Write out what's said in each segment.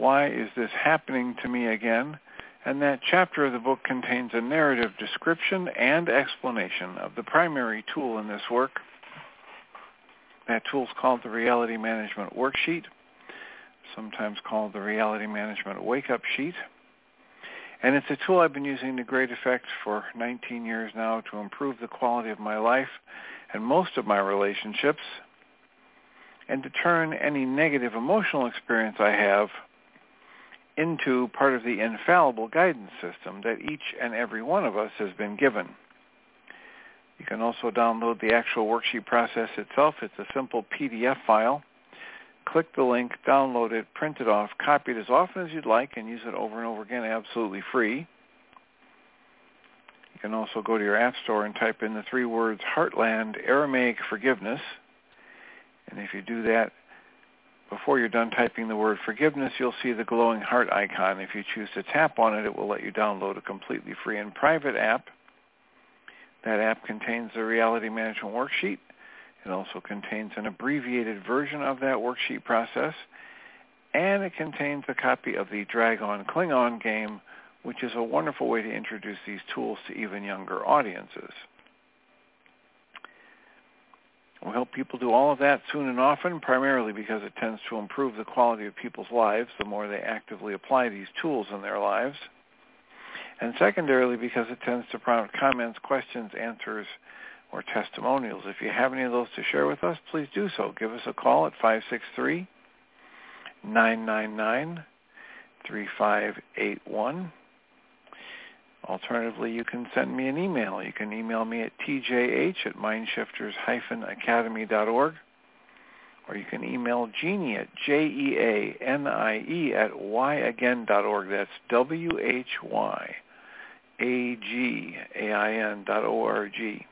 why is this happening to me again? And that chapter of the book contains a narrative description and explanation of the primary tool in this work. That tool is called the Reality Management Worksheet, sometimes called the Reality Management Wake-Up Sheet. And it's a tool I've been using to great effect for 19 years now to improve the quality of my life and most of my relationships and to turn any negative emotional experience I have into part of the infallible guidance system that each and every one of us has been given. You can also download the actual worksheet process itself. It's a simple PDF file. Click the link, download it, print it off, copy it as often as you'd like, and use it over and over again absolutely free. You can also go to your App Store and type in the three words Heartland Aramaic Forgiveness. And if you do that, before you're done typing the word forgiveness, you'll see the glowing heart icon. If you choose to tap on it, it will let you download a completely free and private app. That app contains the reality management worksheet. It also contains an abbreviated version of that worksheet process. And it contains a copy of the Dragon Klingon game, which is a wonderful way to introduce these tools to even younger audiences. We'll help people do all of that soon and often, primarily because it tends to improve the quality of people's lives the more they actively apply these tools in their lives. And secondarily because it tends to prompt comments, questions, answers, or testimonials. If you have any of those to share with us, please do so. Give us a call at 563-999-3581. Alternatively, you can send me an email. You can email me at tjh at mindshifters-academy.org or you can email Jeanie at J-E-A-N-I-E at whyagain.org. That's W-H-Y-A-G-A-I-N dot O-R-G.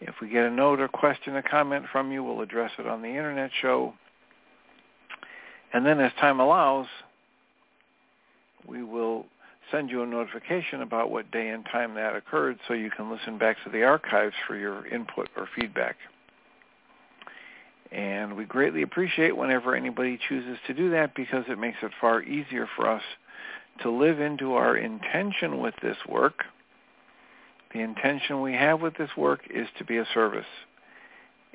If we get a note or question or comment from you, we'll address it on the Internet show. And then as time allows, we will send you a notification about what day and time that occurred so you can listen back to the archives for your input or feedback. And we greatly appreciate whenever anybody chooses to do that because it makes it far easier for us to live into our intention with this work. The intention we have with this work is to be a service.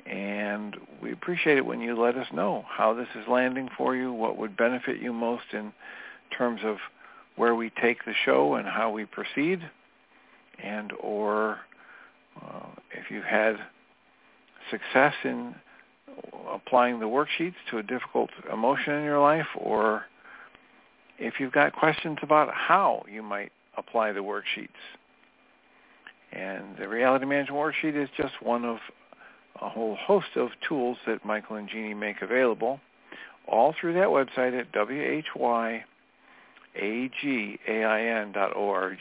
And we appreciate it when you let us know how this is landing for you, what would benefit you most in terms of where we take the show and how we proceed, and or uh, if you've had success in applying the worksheets to a difficult emotion in your life or if you've got questions about how you might apply the worksheets. And the reality management worksheet is just one of a whole host of tools that Michael and Jeanie make available, all through that website at whyagain.org.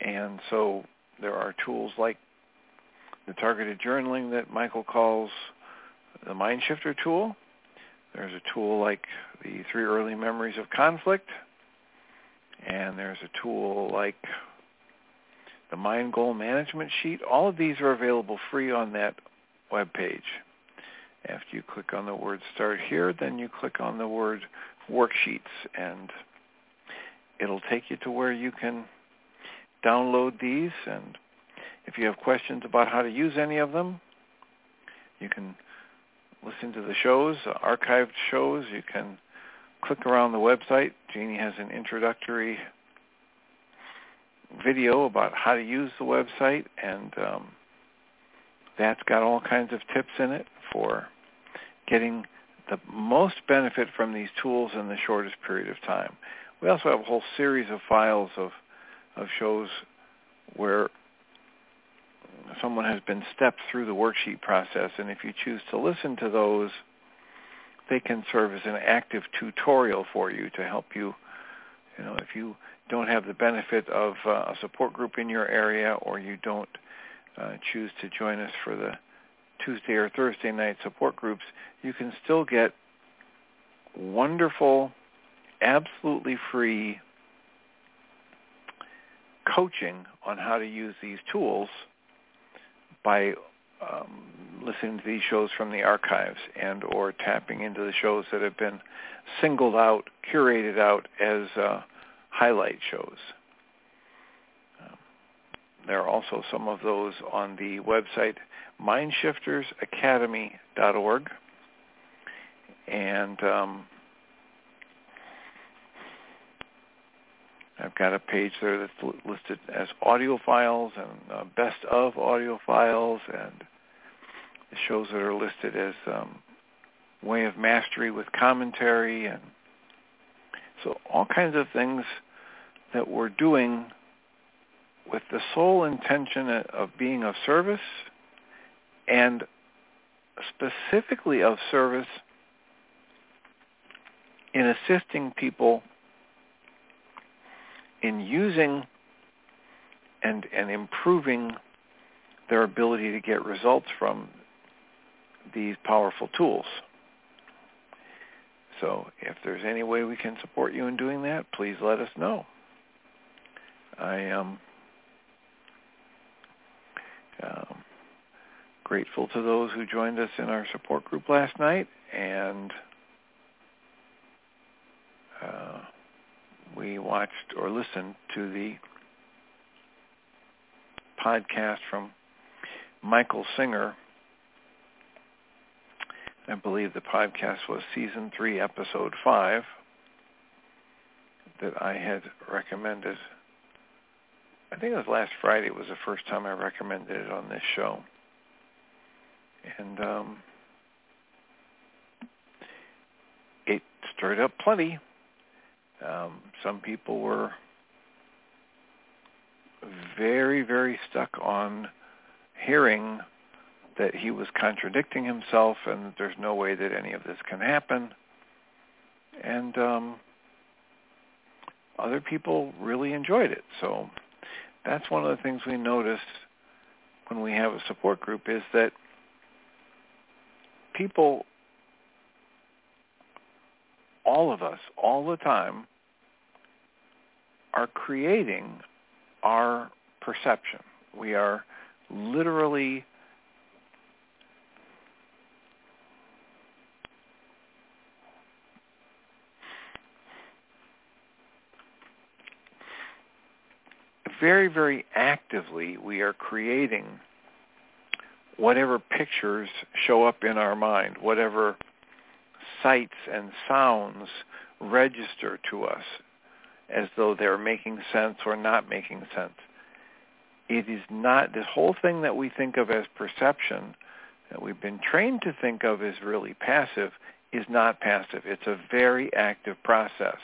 And so there are tools like the targeted journaling that Michael calls the Mind Shifter tool. There's a tool like the three early memories of conflict. And there's a tool like the Mind Goal Management Sheet. All of these are available free on that web page. After you click on the word Start Here, then you click on the word Worksheets, and it'll take you to where you can download these. And if you have questions about how to use any of them, you can listen to the shows, archived shows. You can click around the website. Jeanie has an introductory video about how to use the website, and um, that's got all kinds of tips in it for getting the most benefit from these tools in the shortest period of time. We also have a whole series of files of, of shows where someone has been stepped through the worksheet process, and if you choose to listen to those, they can serve as an active tutorial for you to help you. You know, if you don't have the benefit of uh, a support group in your area, or you don't uh, choose to join us for the Tuesday or Thursday night support groups, you can still get wonderful, absolutely free coaching on how to use these tools by um, listening to these shows from the archives and or tapping into the shows that have been singled out, curated out as uh, highlight shows. There are also some of those on the website mindshiftersacademy.org. And um, I've got a page there that's listed as audio files and uh, best of audio files and shows that are listed as um, way of mastery with commentary and so all kinds of things that we're doing with the sole intention of being of service and specifically of service in assisting people in using and, and improving their ability to get results from these powerful tools. So if there's any way we can support you in doing that, please let us know. I am um, grateful to those who joined us in our support group last night, and uh, we watched or listened to the podcast from Michael Singer. I believe the podcast was season three, episode five, that I had recommended. I think it was last Friday. Was the first time I recommended it on this show. And um, it stirred up plenty um, some people were very, very stuck on hearing that he was contradicting himself and that there's no way that any of this can happen. And um, other people really enjoyed it. So that's one of the things we notice when we have a support group is that people all of us, all the time, are creating our perception. We are literally very, very actively we are creating whatever pictures show up in our mind, whatever sights and sounds register to us as though they're making sense or not making sense. It is not, this whole thing that we think of as perception that we've been trained to think of as really passive is not passive. It's a very active process.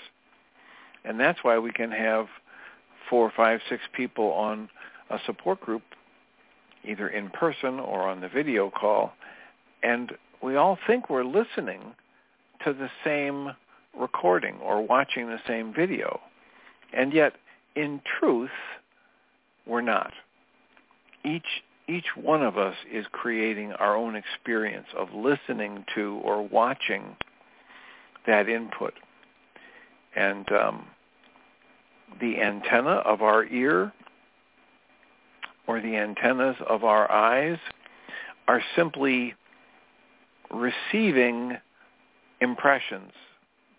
And that's why we can have four, five, six people on a support group, either in person or on the video call, and we all think we're listening to the same recording or watching the same video. And yet, in truth, we're not. Each each one of us is creating our own experience of listening to or watching that input. And um, the antenna of our ear or the antennas of our eyes are simply receiving impressions.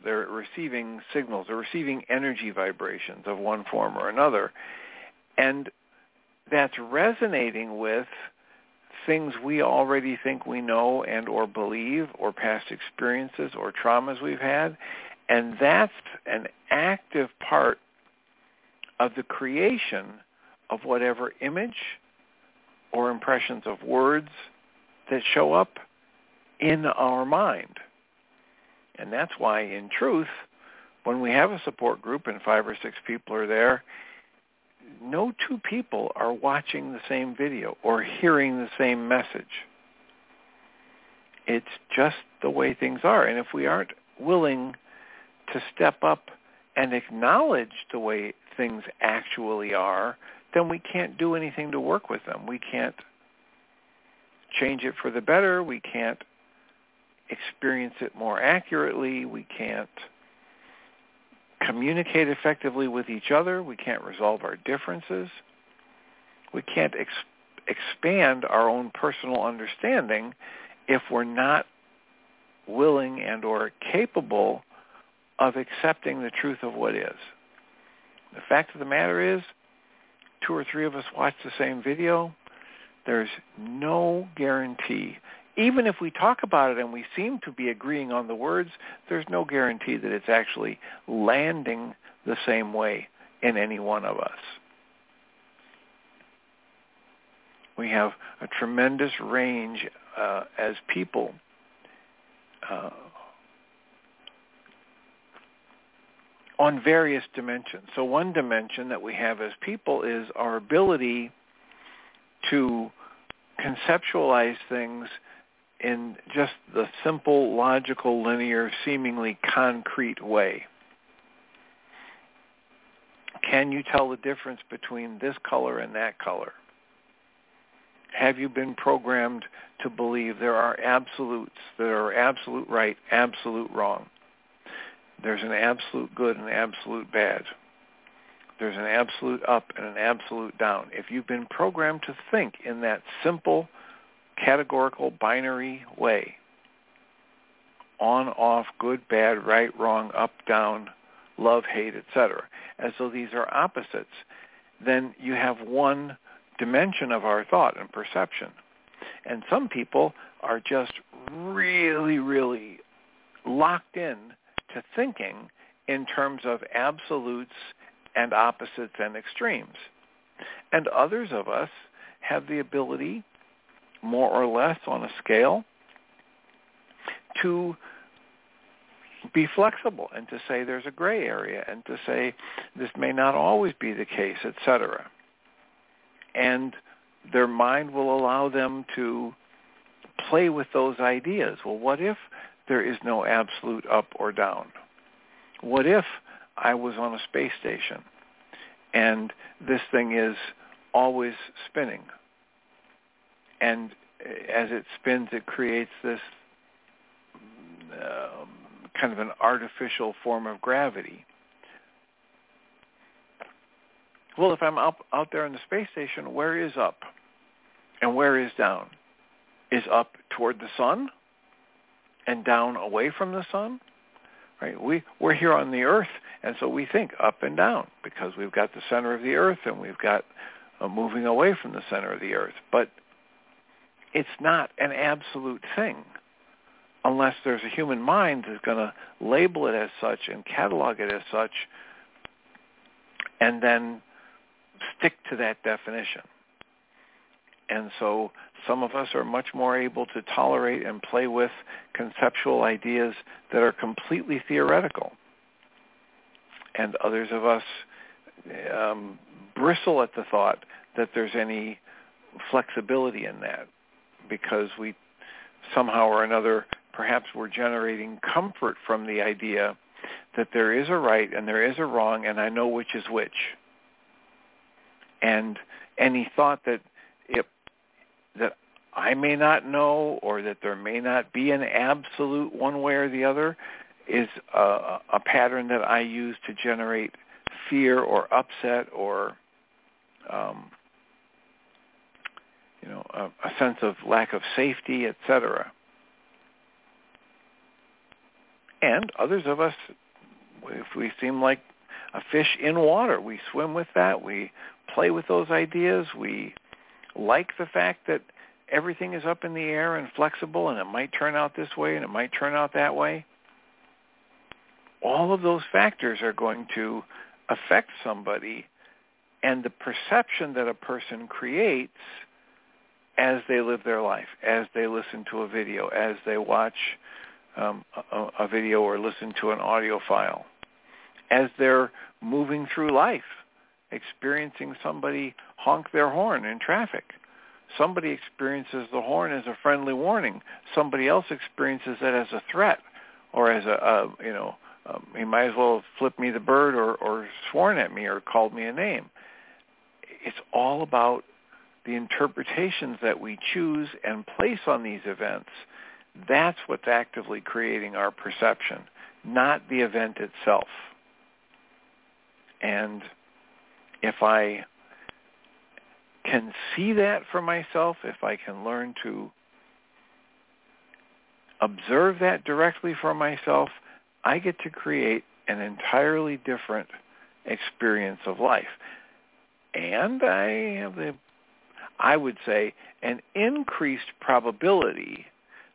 They're receiving signals. They're receiving energy vibrations of one form or another. And that's resonating with things we already think we know and or believe or past experiences or traumas we've had. And that's an active part of the creation of whatever image or impressions of words that show up in our mind. And that's why, in truth, when we have a support group and five or six people are there, no two people are watching the same video or hearing the same message. It's just the way things are. And if we aren't willing to step up and acknowledge the way things actually are, then we can't do anything to work with them. We can't change it for the better. We can't experience it more accurately. We can't communicate effectively with each other. We can't resolve our differences. We can't ex- expand our own personal understanding if we're not willing and or capable of accepting the truth of what is. The fact of the matter is, two or three of us watch the same video, there's no guarantee even if we talk about it and we seem to be agreeing on the words, there's no guarantee that it's actually landing the same way in any one of us. We have a tremendous range uh, as people uh, on various dimensions. So one dimension that we have as people is our ability to conceptualize things in just the simple, logical, linear, seemingly concrete way. Can you tell the difference between this color and that color? Have you been programmed to believe there are absolutes there are absolute right, absolute wrong? There's an absolute good and absolute bad. There's an absolute up and an absolute down. If you've been programmed to think in that simple, categorical binary way. On, off, good, bad, right, wrong, up, down, love, hate, etc. As though these are opposites, then you have one dimension of our thought and perception. And some people are just really, really locked in to thinking in terms of absolutes and opposites and extremes. And others of us have the ability more or less on a scale to be flexible and to say there's a gray area and to say this may not always be the case, etc. And their mind will allow them to play with those ideas. Well, what if there is no absolute up or down? What if I was on a space station and this thing is always spinning? and as it spins, it creates this um, kind of an artificial form of gravity. Well, if I'm up out there in the space station, where is up and where is down? Is up toward the sun and down away from the sun? Right? We we're here on the earth, and so we think up and down because we've got the center of the earth and we've got uh, moving away from the center of the earth. But it's not an absolute thing unless there's a human mind that's going to label it as such and catalog it as such and then stick to that definition. And so some of us are much more able to tolerate and play with conceptual ideas that are completely theoretical. And others of us um, bristle at the thought that there's any flexibility in that because we somehow or another perhaps we're generating comfort from the idea that there is a right and there is a wrong and I know which is which. And any thought that that I may not know or that there may not be an absolute one way or the other is a, a pattern that I use to generate fear or upset or um, you know a, a sense of lack of safety, etc. And others of us, if we seem like a fish in water, we swim with that. We play with those ideas. We like the fact that everything is up in the air and flexible and it might turn out this way and it might turn out that way. All of those factors are going to affect somebody and the perception that a person creates as they live their life, as they listen to a video, as they watch um, a, a video or listen to an audio file, as they're moving through life, experiencing somebody honk their horn in traffic. Somebody experiences the horn as a friendly warning. Somebody else experiences it as a threat or as a, a you know, um, he might as well have flipped me the bird or, or sworn at me or called me a name. It's all about the interpretations that we choose and place on these events. That's what's actively creating our perception, not the event itself. And if I can see that for myself, if I can learn to observe that directly for myself, I get to create an entirely different experience of life. And I have the, I would say, an increased probability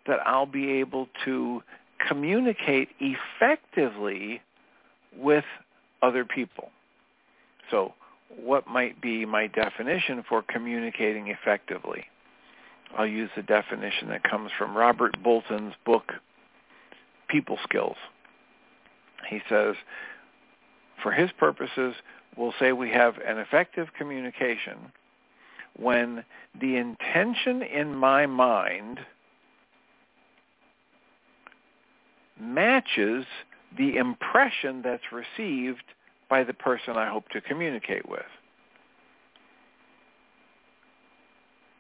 that I'll be able to communicate effectively with other people. So what might be my definition for communicating effectively? I'll use the definition that comes from Robert Bolton's book, People Skills. He says, for his purposes, we'll say we have an effective communication when the intention in my mind matches the impression that's received by the person I hope to communicate with.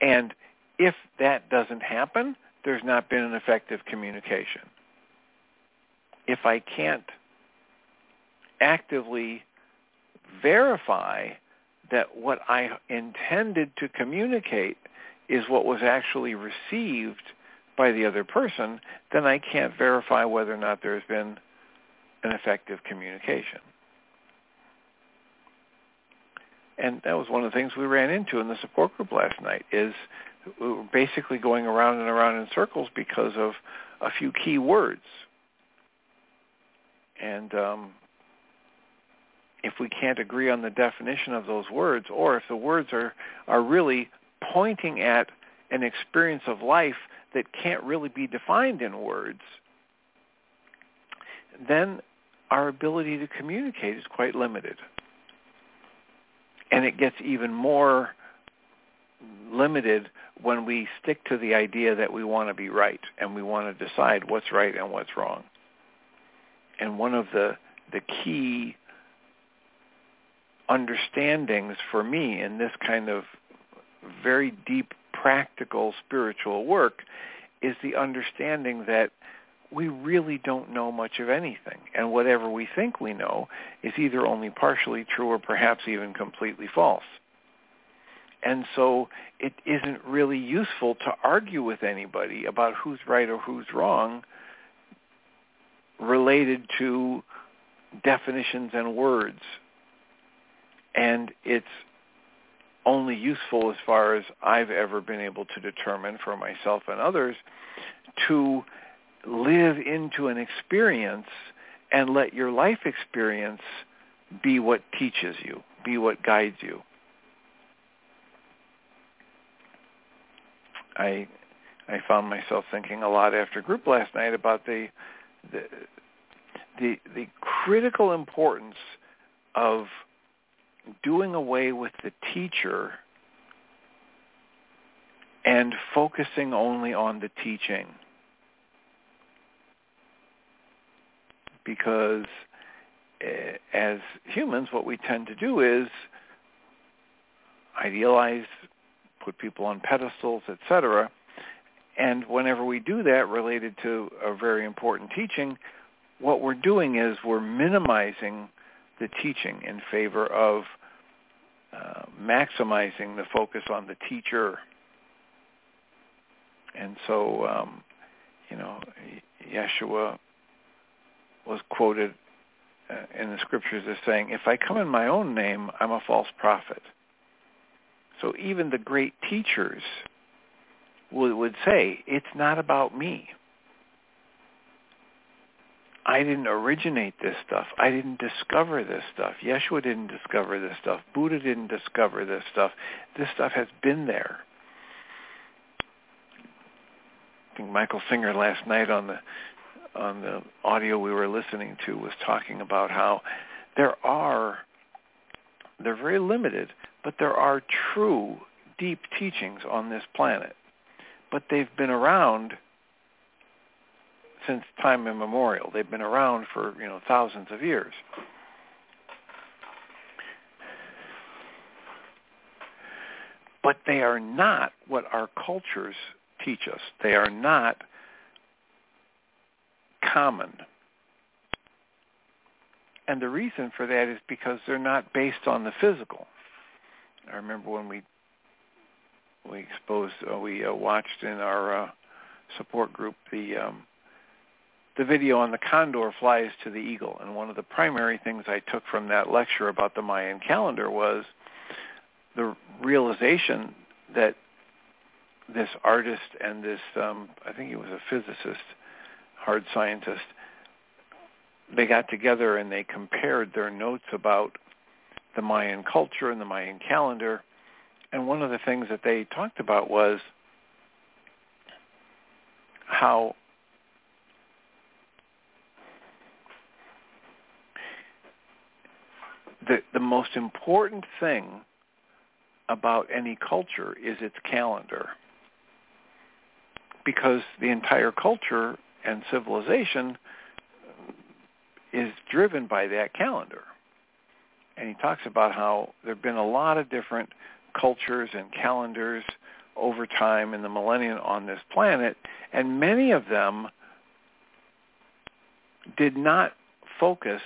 And if that doesn't happen, there's not been an effective communication. If I can't actively verify that what I intended to communicate is what was actually received by the other person, then I can't verify whether or not there's been an effective communication. And that was one of the things we ran into in the support group last night is we were basically going around and around in circles because of a few key words. And um, if we can't agree on the definition of those words, or if the words are, are really pointing at an experience of life that can't really be defined in words, then our ability to communicate is quite limited. And it gets even more limited when we stick to the idea that we want to be right and we want to decide what's right and what's wrong. And one of the the key understandings for me in this kind of very deep practical spiritual work is the understanding that we really don't know much of anything. And whatever we think we know is either only partially true or perhaps even completely false. And so it isn't really useful to argue with anybody about who's right or who's wrong related to definitions and words and it's only useful as far as I've ever been able to determine for myself and others to live into an experience and let your life experience be what teaches you, be what guides you. I I found myself thinking a lot after group last night about the the the, the critical importance of doing away with the teacher and focusing only on the teaching. Because uh, as humans, what we tend to do is idealize, put people on pedestals, etc. And whenever we do that related to a very important teaching, what we're doing is we're minimizing the teaching in favor of uh, maximizing the focus on the teacher. And so, um, you know, Yeshua was quoted uh, in the scriptures as saying, if I come in my own name, I'm a false prophet. So even the great teachers would, would say, it's not about me. I didn't originate this stuff. I didn't discover this stuff. Yeshua didn't discover this stuff. Buddha didn't discover this stuff. This stuff has been there. I think Michael Singer last night on the on the audio we were listening to was talking about how there are they're very limited, but there are true deep teachings on this planet. But they've been around since time immemorial. They've been around for, you know, thousands of years. But they are not what our cultures teach us. They are not common. And the reason for that is because they're not based on the physical. I remember when we we exposed uh, we uh, watched in our uh, support group the um, the video on the condor flies to the eagle. And one of the primary things I took from that lecture about the Mayan calendar was the realization that this artist and this, um, I think he was a physicist, hard scientist, they got together and they compared their notes about the Mayan culture and the Mayan calendar. And one of the things that they talked about was how the the most important thing about any culture is its calendar because the entire culture and civilization is driven by that calendar. And he talks about how there have been a lot of different cultures and calendars over time in the millennium on this planet, and many of them did not focus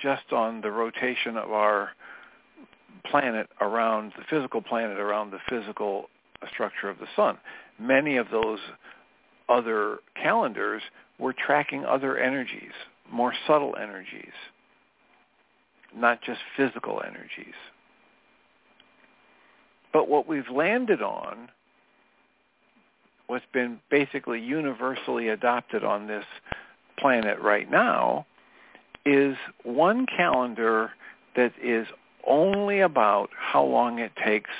just on the rotation of our planet around the physical planet around the physical structure of the sun. Many of those other calendars were tracking other energies, more subtle energies, not just physical energies. But what we've landed on, what's been basically universally adopted on this planet right now, is one calendar that is only about how long it takes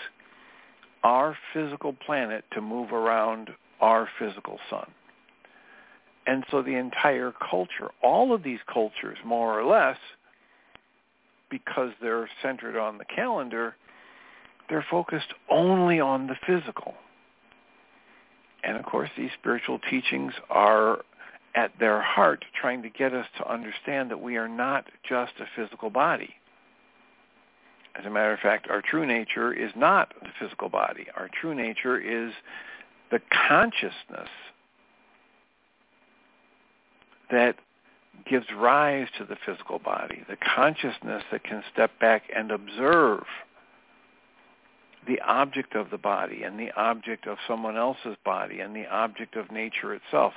our physical planet to move around our physical sun. And so the entire culture, all of these cultures more or less, because they're centered on the calendar, they're focused only on the physical. And of course, these spiritual teachings are at their heart trying to get us to understand that we are not just a physical body. As a matter of fact, our true nature is not the physical body. Our true nature is the consciousness that gives rise to the physical body, the consciousness that can step back and observe the object of the body and the object of someone else's body and the object of nature itself.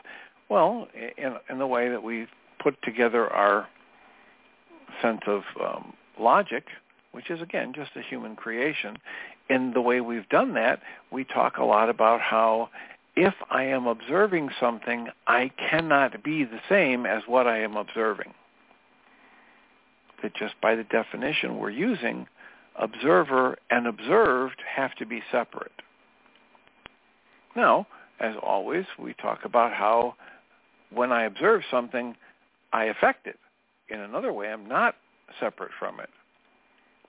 Well, in, in the way that we put together our sense of um, logic, which is again just a human creation, in the way we've done that, we talk a lot about how if I am observing something, I cannot be the same as what I am observing. That just by the definition we're using, observer and observed have to be separate. Now, as always, we talk about how when I observe something, I affect it. In another way, I'm not separate from it.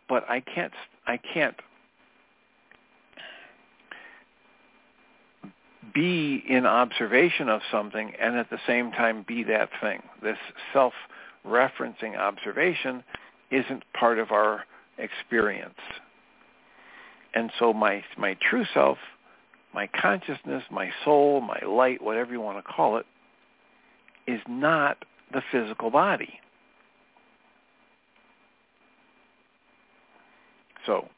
But I can't I can't be in observation of something and at the same time be that thing. This self-referencing observation isn't part of our experience. And so my my true self, my consciousness, my soul, my light, whatever you want to call it, is not the physical body. So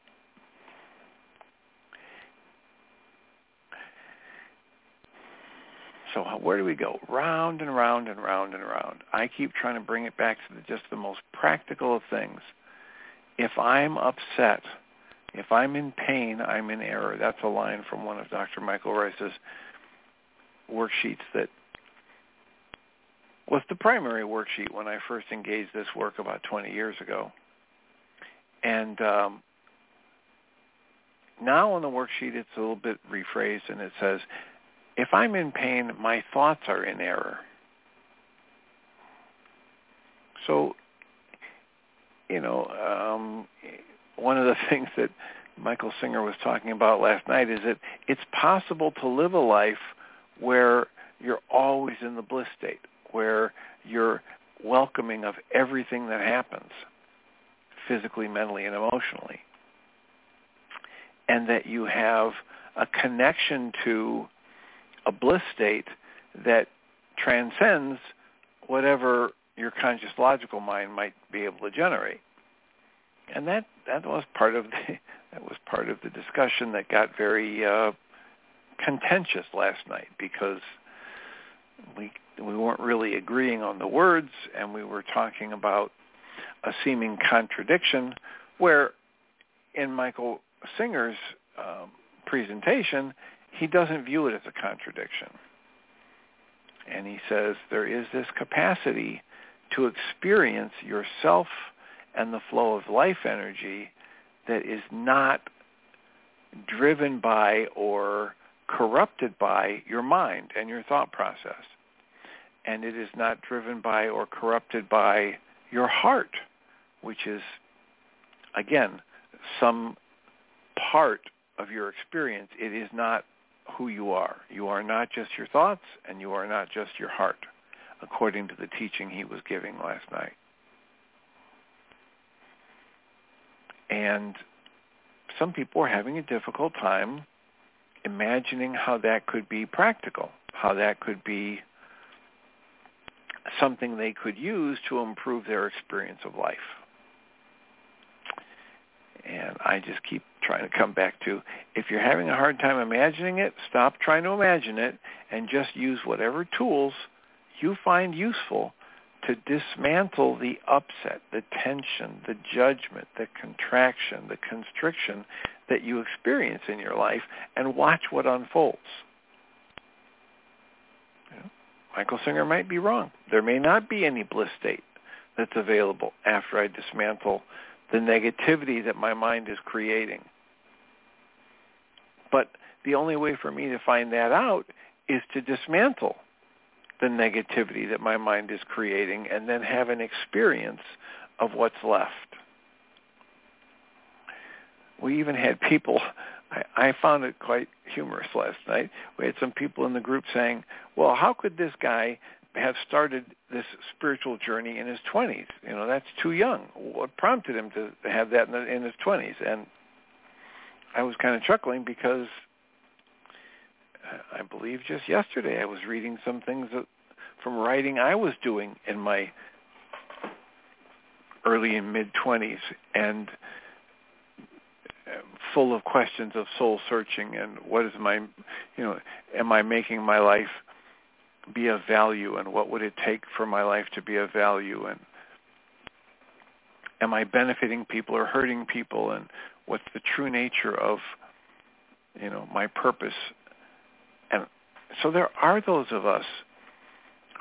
So where do we go? Round and round and round and round. I keep trying to bring it back to the, just the most practical of things. If I'm upset, if I'm in pain, I'm in error. That's a line from one of Dr. Michael Ryce's worksheets that was the primary worksheet when I first engaged this work about 20 years ago. And um, now on the worksheet, it's a little bit rephrased, and it says, if I'm in pain, my thoughts are in error. So, you know, um, one of the things that Michael Singer was talking about last night is that it's possible to live a life where you're always in the bliss state, where you're welcoming of everything that happens physically, mentally, and emotionally. And that you have a connection to a bliss state that transcends whatever your conscious logical mind might be able to generate. And that that was part of the that was part of the discussion that got very uh, contentious last night because we we weren't really agreeing on the words and we were talking about a seeming contradiction where in Michael Singer's um, presentation he doesn't view it as a contradiction. And he says there is this capacity to experience yourself and the flow of life energy that is not driven by or corrupted by your mind and your thought process. And it is not driven by or corrupted by your heart, which is, again, some part of your experience. It is not who you are. You are not just your thoughts and you are not just your heart, according to the teaching he was giving last night. And some people are having a difficult time imagining how that could be practical, how that could be something they could use to improve their experience of life. And I just keep trying to come back to if you're having a hard time imagining it, stop trying to imagine it and just use whatever tools you find useful to dismantle the upset, the tension, the judgment, the contraction, the constriction that you experience in your life and watch what unfolds. Michael Singer might be wrong. There may not be any bliss state that's available after I dismantle the negativity that my mind is creating. But the only way for me to find that out is to dismantle the negativity that my mind is creating and then have an experience of what's left. We even had people, I, I found it quite humorous last night. We had some people in the group saying, well, how could this guy have started this spiritual journey in his 20s? You know, that's too young. What prompted him to have that in, his 20s? And I was kind of chuckling because I believe just yesterday I was reading some things that, from writing I was doing in my early and mid 20s and uh, full of questions of soul searching and what is my you know am I making my life be of value and what would it take for my life to be of value? And am I benefiting people or hurting people? And what's the true nature of you know my purpose? And so there are those of us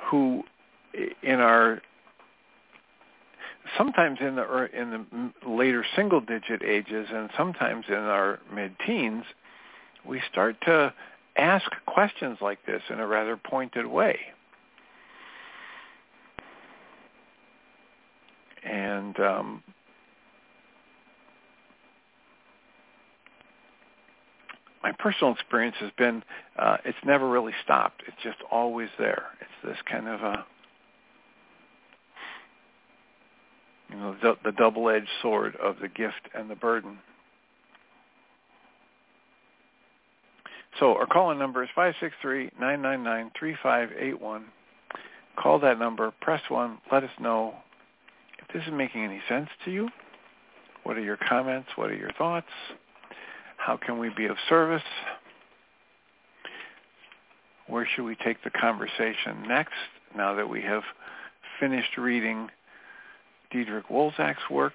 who in our sometimes in the in the later single digit ages and sometimes in our mid teens we start to ask questions like this in a rather pointed way. And um, my personal experience has been uh, it's never really stopped. It's just always there. It's this kind of a you know the, the double-edged sword of the gift and the burden. So our call-in number is 563-999-3581. Call that number, press 1, let us know if this is making any sense to you. What are your comments? What are your thoughts? How can we be of service? Where should we take the conversation next now that we have finished reading Diederik Wolsak's work?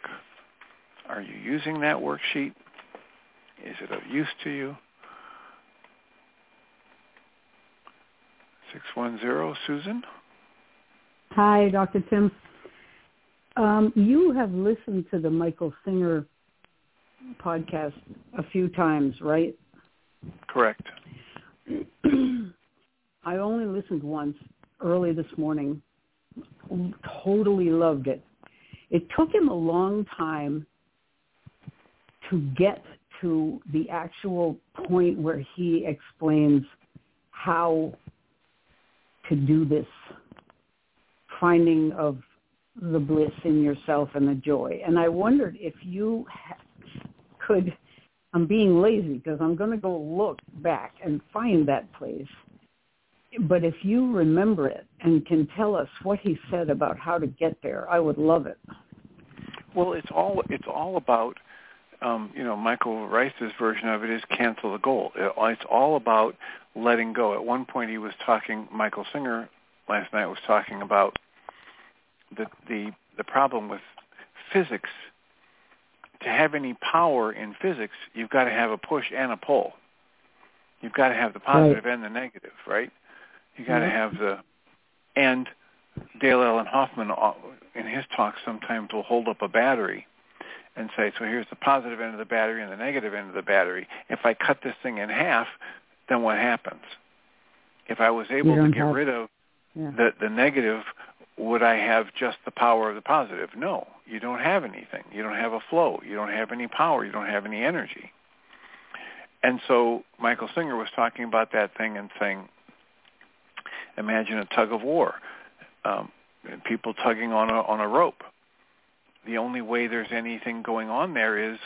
Are you using that worksheet? Is it of use to you? 610, Susan? Hi, Dr. Tim. Um, you have listened to the Michael Singer podcast a few times, right? Correct. I only listened once early this morning. Totally loved it. It took him a long time to get to the actual point where he explains how to do this finding of the bliss in yourself and the joy. And I wondered if you could, I'm being lazy because I'm going to go look back and find that place. But if you remember it and can tell us what he said about how to get there, I would love it. Well, it's all it's all about um, you know, Michael Ryce's version of it is cancel the goal. It's all about letting go. At one point, he was talking. Michael Singer last night was talking about the the the problem with physics to have any power in physics, you've got to have a push and a pull. You've got to have the positive right. and the negative, right? You got to have the and Dale Allen Hoffman uh, in his talk sometimes will hold up a battery and say, so here's the positive end of the battery and the negative end of the battery. If I cut this thing in half, then what happens? If I was able to get have, rid of yeah. the the negative, would I have just the power of the positive? No you don't have anything. You don't have a flow. You don't have any power. You don't have any energy. And so Michael Singer was talking about that thing and saying, imagine a tug of war, um, people tugging on a on a rope. The only way there's anything going on there is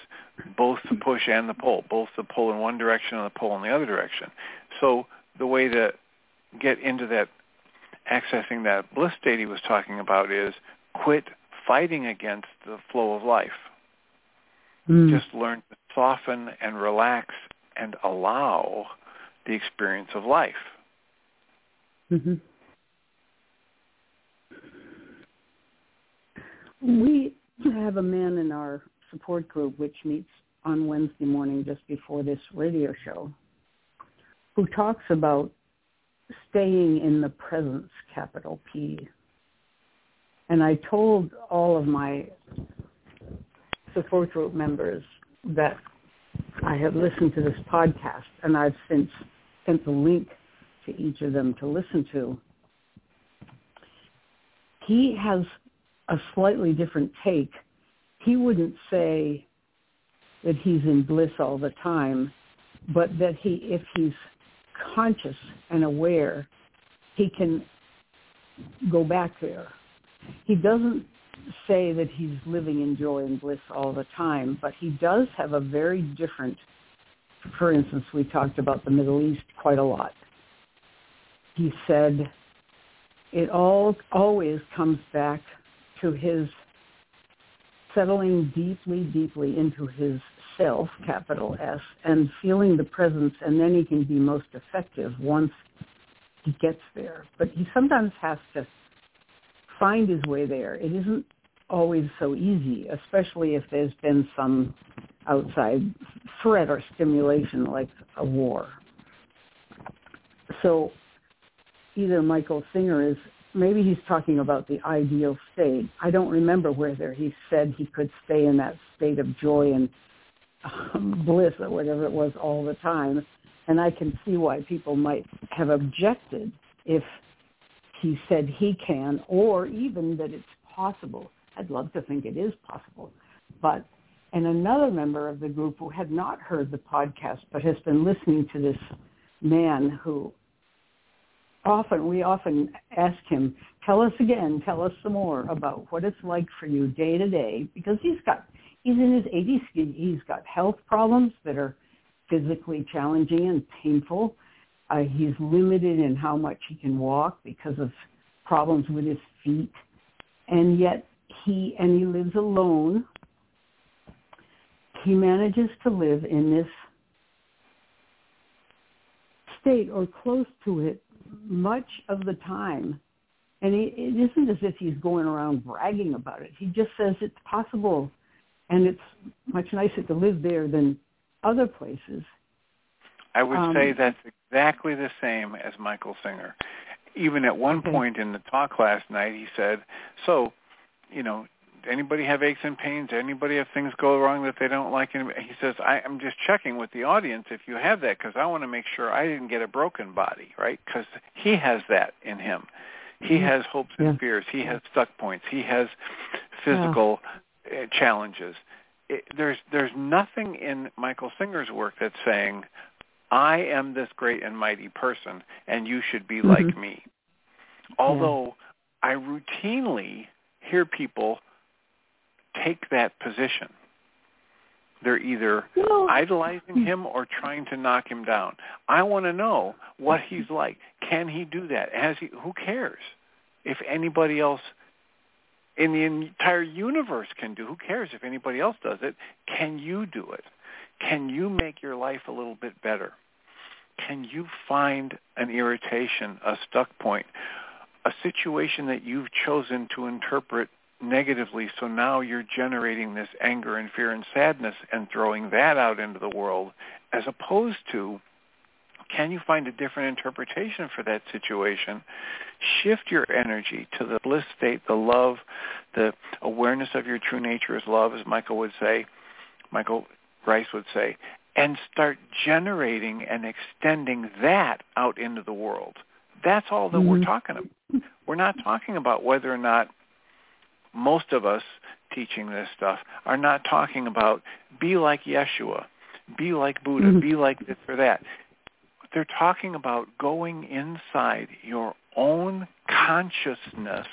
both the push and the pull, both the pull in one direction and the pull in the other direction. So the way to get into that, accessing that bliss state he was talking about is quit fighting against the flow of life. Mm. Just learn to soften and relax and allow the experience of life. Mm-hmm. We have a man in our support group which meets on Wednesday morning just before this radio show who talks about staying in the presence, capital P, and I told all of my support group members that I have listened to this podcast, and I've since sent the link to each of them to listen to. He has a slightly different take. He wouldn't say that he's in bliss all the time, but that he, if he's conscious and aware, he can go back there he doesn't say that he's living in joy and bliss all the time, but he does have a very different, for instance, we talked about the Middle East quite a lot. He said it all always comes back to his settling deeply, deeply into his self, capital S, and feeling the presence, and then he can be most effective once he gets there. But he sometimes has to find his way there. It isn't always so easy, especially if there's been some outside threat or stimulation like a war. So either Michael Singer is, maybe he's talking about the ideal state. I don't remember whether he said he could stay in that state of joy and um, bliss or whatever it was all the time. And I can see why people might have objected if he said he can, or even that it's possible. I'd love to think it is possible. But, and another member of the group who had not heard the podcast, but has been listening to this man who often, we often ask him, tell us again, tell us some more about what it's like for you day to day, because he's got, he's in his 80s, he's got health problems that are physically challenging and painful. Uh, he's limited in how much he can walk because of problems with his feet. And yet he, and he lives alone. He manages to live in this state or close to it much of the time. And he, it isn't as if he's going around bragging about it. He just says it's possible and it's much nicer to live there than other places. I would Um, say that's exactly the same as Michael Singer. Even at one Okay. point in the talk last night, he said, "So, you know, anybody have aches and pains? Anybody have things go wrong that they don't like?" And he says, I, "I'm just checking with the audience if you have that because I want to make sure I didn't get a broken body, right? Because he has that in him. He has hopes and Yeah. fears. He has stuck points. He has physical uh, challenges. It, there's there's nothing in Michael Singer's work that's saying, "I am this great and mighty person, and you should be like Mhm. me." Although I routinely hear people take that position. They're either Well, idolizing hmm. him or trying to knock him down. I want to know what he's like. Can he do that? Has he? Who cares if anybody else in the entire universe can do? Who cares if anybody else does it? Can you do it? Can you make your life a little bit better? Can you find an irritation, a stuck point, a situation that you've chosen to interpret negatively so now you're generating this anger and fear and sadness and throwing that out into the world as opposed to can you find a different interpretation for that situation? Shift your energy to the bliss state the love the awareness of your true nature as love as michael would say michael ryce would say and start generating and extending that out into the world. That's all that we're Mhm. talking about. We're not talking about whether or not most of us teaching this stuff are not talking about be like Yeshua, be like Buddha, Mhm. be like this or that. They're talking about going inside your own consciousness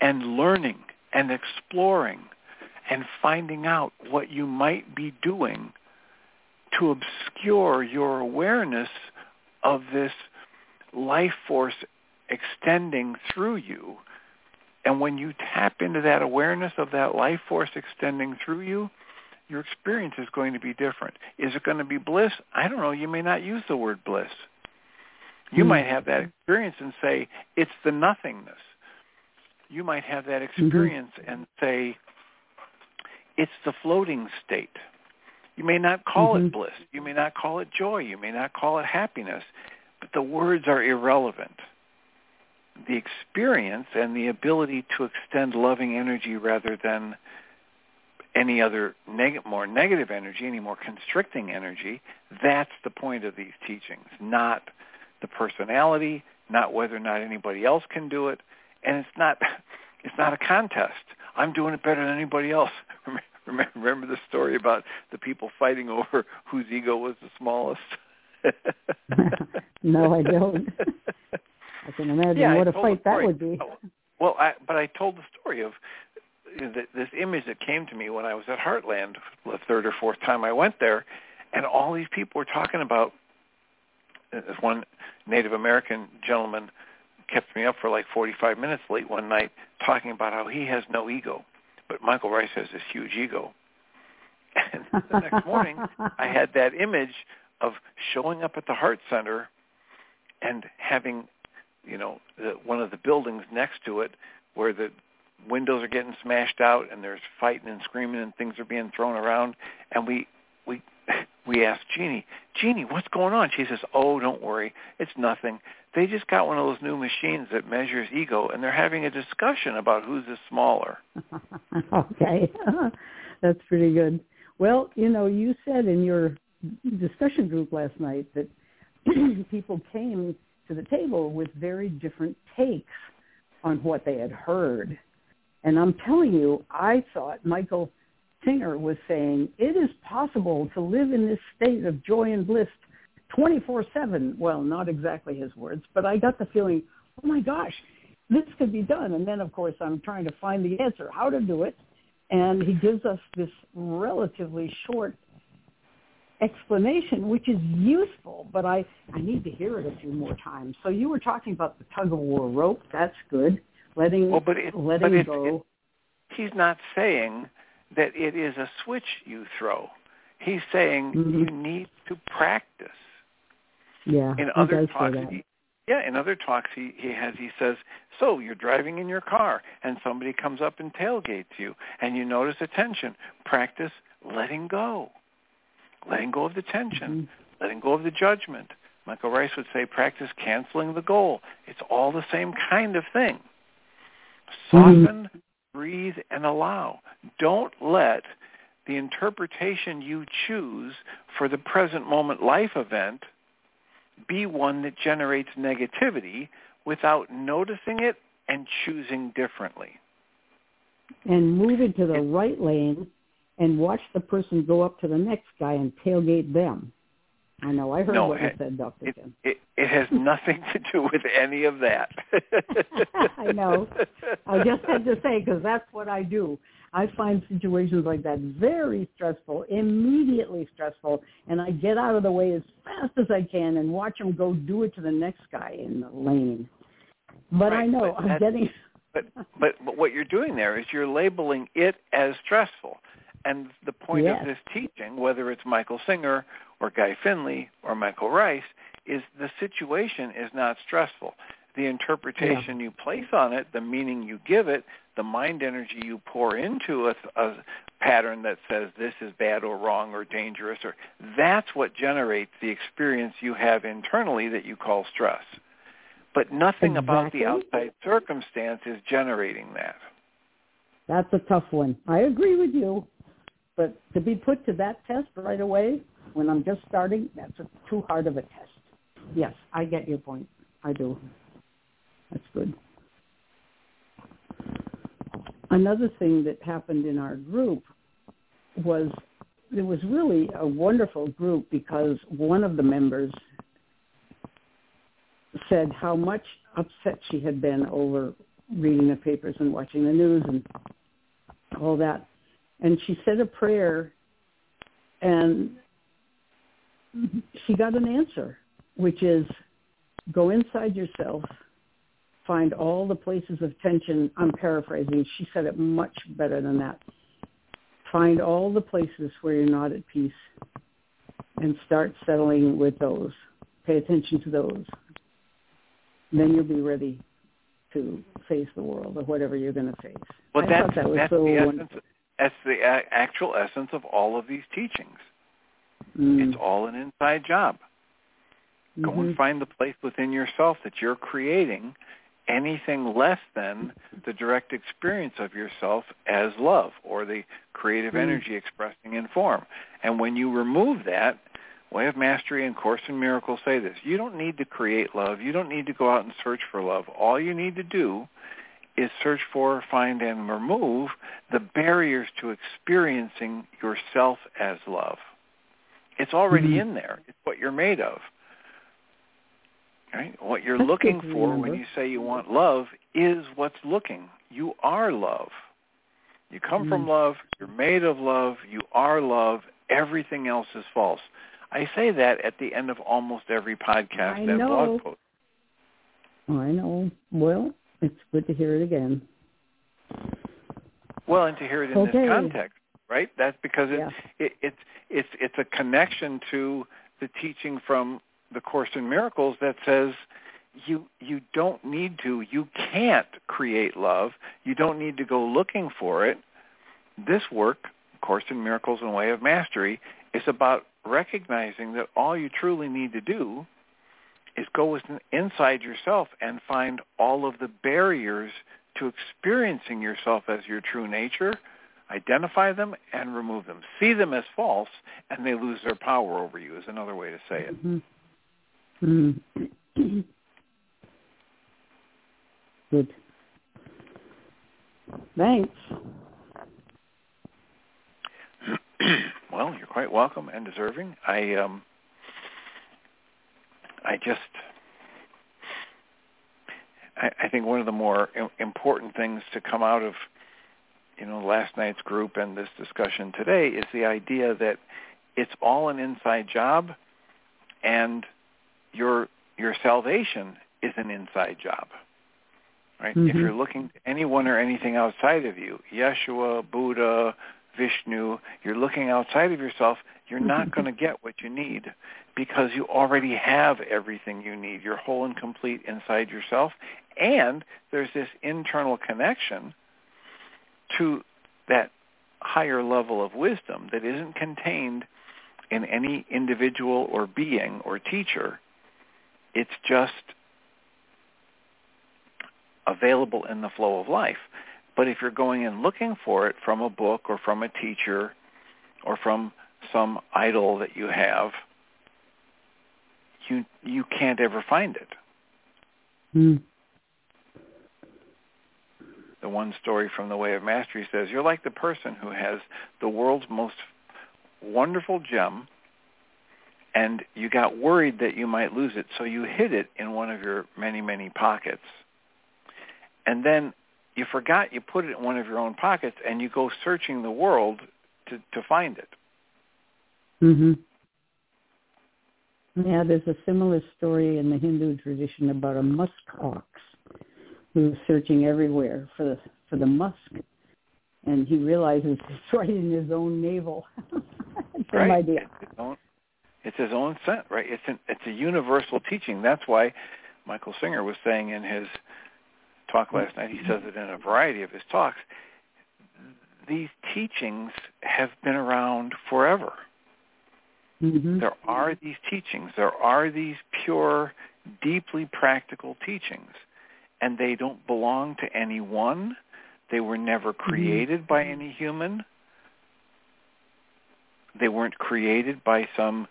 and learning and exploring and finding out what you might be doing to obscure your awareness of this life force extending through you. And when you tap into that awareness of that life force extending through you, your experience is going to be different. Is it going to be bliss? I don't know. You may not use the word bliss. You Hmm. might have that experience and say, it's the nothingness. You might have that experience and say, it's the floating state. You may not call Mhm. it bliss. You may not call it joy. You may not call it happiness. But the words are irrelevant. The experience and the ability to extend loving energy rather than any other neg- more negative energy, any more constricting energy, that's the point of these teachings, not the personality, not whether or not anybody else can do it, and it's not it's not a contest. I'm doing it better than anybody else. Remember, remember the story about the people fighting over whose ego was the smallest? No, I don't. I can imagine Yeah, what a fight that would be. Well, I, but I told the story of th- this image that came to me when I was at Heartland the third or fourth time I went there, and all these people were talking about. uh, This one Native American gentleman kept me up for like 45 minutes late one night talking about how he has no ego, but Michael Ryce has this huge ego. And the next morning, I had that image of showing up at the Heart Center and having, you know, the, one of the buildings next to it where the windows are getting smashed out and there's fighting and screaming and things are being thrown around. And we we we asked Jeanie, Jeanie, what's going on? She says, Oh, don't worry, it's nothing. They just got one of those new machines that measures ego, and they're having a discussion about who's the smaller. okay. That's pretty good. Well, you know, you said in your discussion group last night that people came to the table with very different takes on what they had heard. And I'm telling you, I thought Michael Singer was saying, it is possible to live in this state of joy and bliss 24-7. Well, not exactly his words, but I got the feeling, oh my gosh, this could be done. And then, of course, I'm trying to find the answer, how to do it. And he gives us this relatively short explanation, which is useful, but I, I need to hear it a few more times. So you were talking about the tug of war rope. That's good. Letting, well, but it, letting but it, go. It, he's not saying that it is a switch you throw. He's saying mm-hmm. you need to practice. Yeah, in other talks, he, yeah, in other talks he, he has he says, so you're driving in your car and somebody comes up and tailgates you and you notice a tension. Practice letting go letting go of the tension, mm-hmm. letting go of the judgment. Michael Ryce would say practice canceling the goal. It's all the same kind of thing. Soften, mm-hmm. breathe, and allow. Don't let the interpretation you choose for the present moment life event be one that generates negativity without noticing it and choosing differently. And move into the right lane and watch the person go up to the next guy and tailgate them. I know. I heard no, what you said, Dr. It, it, it has nothing to do with any of that. I know. I just had to say because that's what I do. I find situations like that very stressful, immediately stressful, and I get out of the way as fast as I can and watch them go do it to the next guy in the lane. But right, I know but I'm getting. But, but but what you're doing there is you're labeling it as stressful. And the point yes. of this teaching, whether it's Michael Singer or Guy Finley or Michael Ryce, is the situation is not stressful. The interpretation yeah. you place on it, the meaning you give it, the mind energy you pour into a, a pattern that says this is bad or wrong or dangerous, or that's what generates the experience you have internally that you call stress. But nothing exactly. about the outside circumstance is generating that. That's a tough one. I agree with you. But to be put to that test right away when I'm just starting, that's too hard of a test. Yes, I get your point. I do. That's good. Another thing that happened in our group was it was really a wonderful group because one of the members said how much upset she had been over reading the papers and watching the news and all that and she said a prayer and she got an answer, which is go inside yourself, find all the places of tension. I'm paraphrasing. She said it much better than that. Find all the places where you're not at peace and start settling with those. Pay attention to those. Then you'll be ready to face the world or whatever you're going to face. Well, I that's, that was so wonderful. essence. That's the actual essence of all of these teachings. Mm. It's all an inside job. Mm-hmm. Go and find the place within yourself that you're creating anything less than the direct experience of yourself as love or the creative mm. energy expressing in form. And when you remove that, Way of Mastery and Course in Miracles say this. You don't need to create love. You don't need to go out and search for love. All you need to do is search for, find, and remove the barriers to experiencing yourself as love. It's already mm-hmm. in there. It's what you're made of. Right? What you're That's looking for when you say you want love is what's looking. You are love. You come mm-hmm. from love. You're made of love. You are love. Everything else is false. I say that at the end of almost every podcast I and know. blog post. I know. Well, it's good to hear it again. Well, and to hear it in okay. this context, right? That's because it, yeah. it, it's it's it's a connection to the teaching from the Course in Miracles that says you you don't need to, you can't create love. You don't need to go looking for it. This work, Course in Miracles and Way of Mastery, is about recognizing that all you truly need to do is go inside yourself and find all of the barriers to experiencing yourself as your true nature Identify them and remove them. See them as false, and they lose their power over you. Is another way to say it. Mm-hmm. Mm-hmm. Good. Thanks. well, you're quite welcome and deserving. I um, I just I, I think one of the more important things to come out of you know last night's group and this discussion today is the idea that it's all an inside job and your your salvation is an inside job right? Mm-hmm. if you're looking to anyone or anything outside of you yeshua buddha vishnu you're looking outside of yourself you're not going to get what you need because you already have everything you need you're whole and complete inside yourself and there's this internal connection to that higher level of wisdom that isn't contained in any individual or being or teacher. It's just available in the flow of life. But if you're going and looking for it from a book or from a teacher or from some idol that you have, you you can't ever find it. Mm the one story from the Way of Mastery says, you're like the person who has the world's most wonderful gem and you got worried that you might lose it, so you hid it in one of your many, many pockets. And then you forgot you put it in one of your own pockets and you go searching the world to, to find it. Mhm. Yeah, there's a similar story in the Hindu tradition about a musk ox who was searching everywhere for the for the musk, and he realizes it's right in his own navel. Same right. idea. It's his own, it's his own scent, right? It's an, it's a universal teaching. That's why Michael Singer was saying in his talk last night. He says it in a variety of his talks. These teachings have been around forever. Mm-hmm. There are these teachings. There are these pure, deeply practical teachings and they don't belong to anyone. They were never mm-hmm. created mm-hmm. by any human. They weren't created by some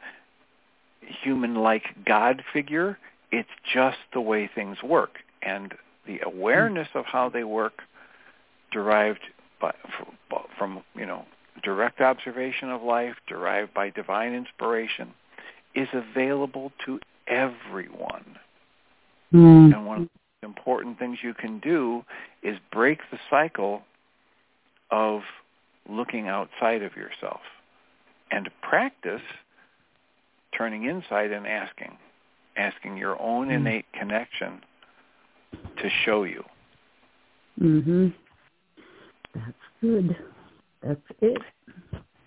human-like God figure. It's just the way things work. And the awareness of how they work derived by, from, you know, direct observation of life, derived by divine inspiration, is available to everyone. Mm. And one of the important things you can do is break the cycle of looking outside of yourself and practice turning inside and asking, asking your own mm. innate connection to show you. Mhm. That's good. That's it.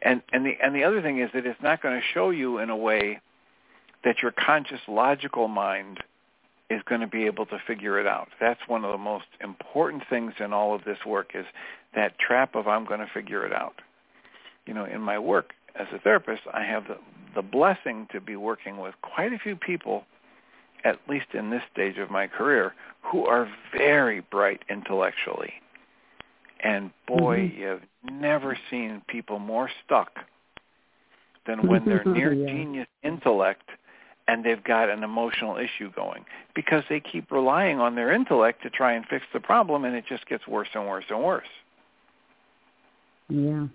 And and the and the other thing is that it's not going to show you in a way that your conscious logical mind is going to be able to figure it out. That's one of the most important things in all of this work is that trap of I'm going to figure it out. You know, in my work as a therapist, I have the, the blessing to be working with quite a few people, at least in this stage of my career, who are very bright intellectually. And boy, mm-hmm. you've never seen people more stuck than when they're near yeah. genius intellect – and they've got an emotional issue going because they keep relying on their intellect to try and fix the problem and it just gets worse and worse and worse. Yeah.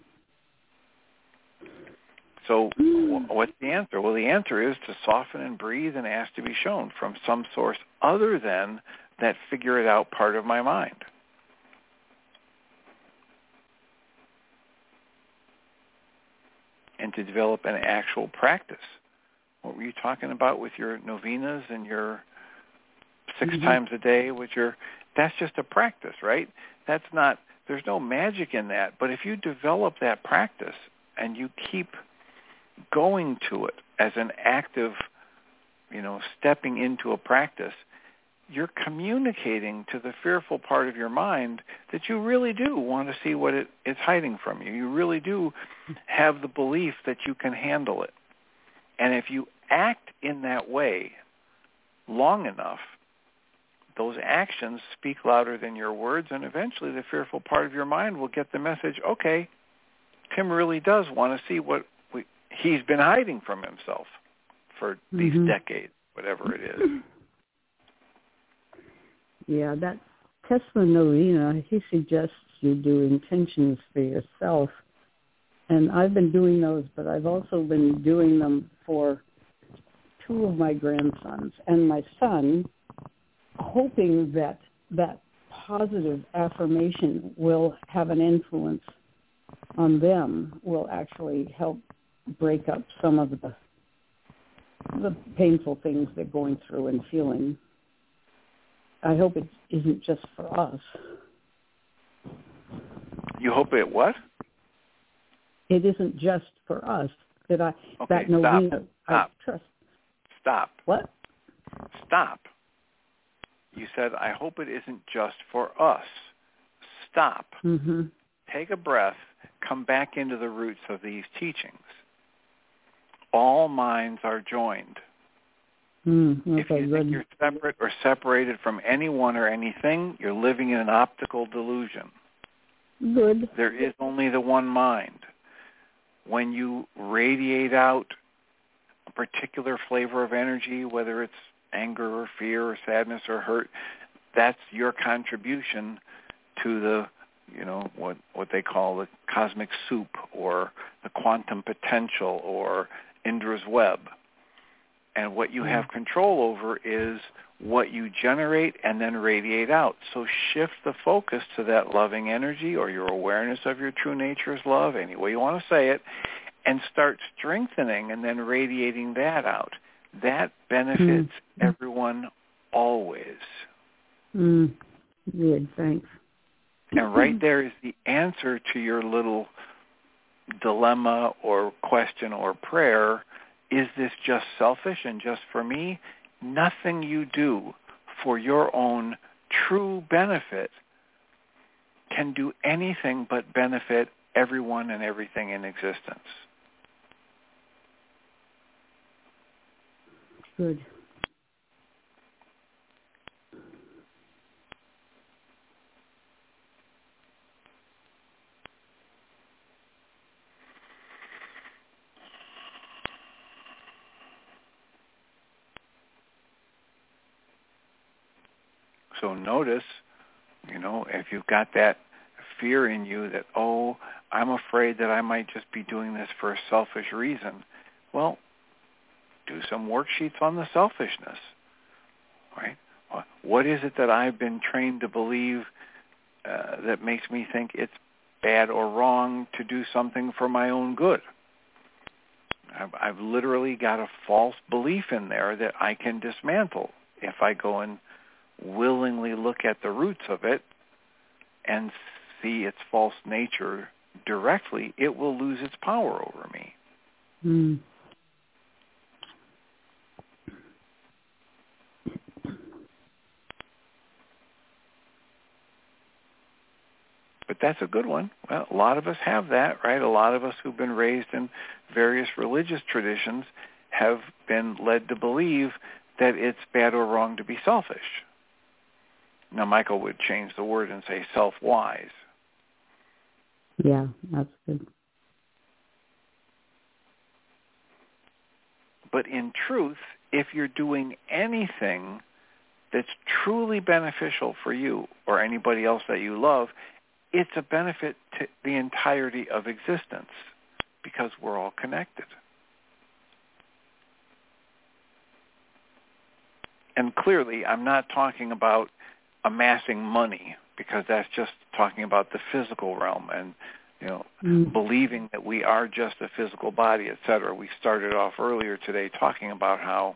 So hmm. what's the answer? Well, the answer is to soften and breathe and ask to be shown from some source other than that figure it out part of my mind. And to develop an actual practice what were you talking about with your novenas and your 6 mm-hmm. times a day with your that's just a practice, right? That's not there's no magic in that, but if you develop that practice and you keep going to it as an active, you know, stepping into a practice, you're communicating to the fearful part of your mind that you really do want to see what it, it's hiding from you. You really do have the belief that you can handle it. And if you act in that way long enough, those actions speak louder than your words, and eventually the fearful part of your mind will get the message, okay, Tim really does want to see what we, he's been hiding from himself for these Mhm. decades, whatever it is. Yeah, that Tesla Novena, he suggests you do intentions for yourself. And I've been doing those, but I've also been doing them for two of my grandsons and my son, hoping that that positive affirmation will have an influence on them, will actually help break up some of the the painful things they're going through and feeling. I hope it isn't just for us. You hope it what? It isn't just for us that I Okay, that stop. novena Stop. I trust. Stop. What? Stop. You said, I hope it isn't just for us. Stop. Mhm. Take a breath. Come back into the roots of these teachings. All minds are joined. Mm, if okay, you good. think you're separate or separated from anyone or anything, you're living in an optical delusion. Good. There is only the one mind. When you radiate out a particular flavor of energy, whether it's anger or fear or sadness or hurt, that's your contribution to the, you know, what what they call the cosmic soup or the quantum potential or Indra's web. And what you have control over is what you generate and then radiate out. So shift the focus to that loving energy or your awareness of your true nature nature's love, any way you want to say it, and start strengthening and then radiating that out. That benefits everyone always. Mm, good. Thanks. And right there is the answer to your little dilemma or question or prayer. Is this just selfish and just for me? Nothing you do for your own true benefit can do anything but benefit everyone and everything in existence. Good. So notice, you know, if you've got that fear in you that, oh, I'm afraid that I might just be doing this for a selfish reason. Well, do some worksheets on the selfishness, right? What is it that I've been trained to believe uh, that makes me think it's bad or wrong to do something for my own good? I've, I've literally got a false belief in there that I can dismantle if I go and willingly look at the roots of it and see its false nature directly, it will lose its power over me. Mm. But that's a good one. Well, a lot of us have that, right? A lot of us who've been raised in various religious traditions have been led to believe that it's bad or wrong to be selfish. Now, Michael would change the word and say self-wise. Yeah, that's good. But in truth, if you're doing anything that's truly beneficial for you or anybody else that you love, it's a benefit to the entirety of existence because we're all connected. And clearly, I'm not talking about amassing money because that's just talking about the physical realm and you know Mm. believing that we are just a physical body, et cetera. We started off earlier today talking about how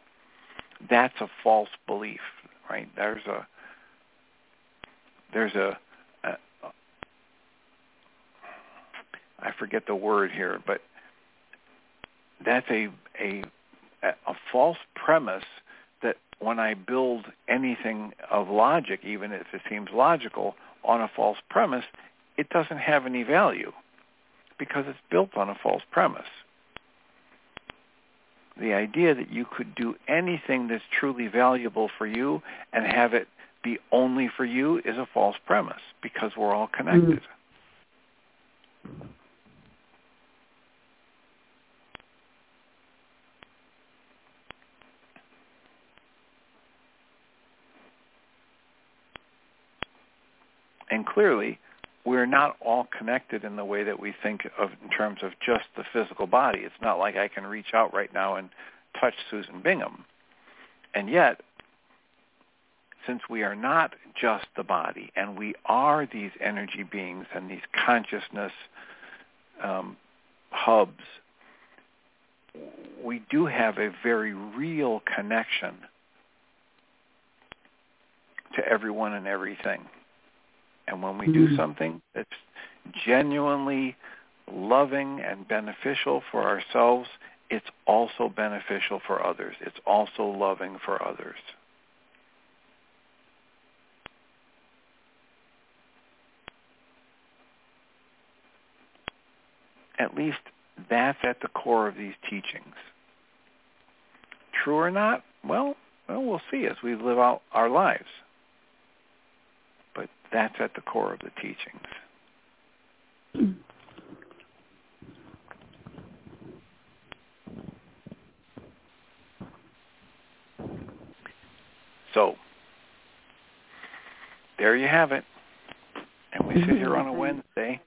that's a false belief, right? There's a there's a, a I forget the word here, but that's a a a false premise when I build anything of logic, even if it seems logical, on a false premise, it doesn't have any value because it's built on a false premise. The idea that you could do anything that's truly valuable for you and have it be only for you is a false premise because we're all connected. Mm. And clearly, we're not all connected in the way that we think of in terms of just the physical body. It's not like I can reach out right now and touch Susan Bingham. And yet, since we are not just the body and we are these energy beings and these consciousness um, hubs, we do have a very real connection to everyone and everything. And when we mm-hmm. do something that's genuinely loving and beneficial for ourselves, it's also beneficial for others. It's also loving for others. At least that's at the core of these teachings. True or not? Well, well, we'll see as we live out our lives. That's at the core of the teachings. So, there you have it. And we sit here on a Wednesday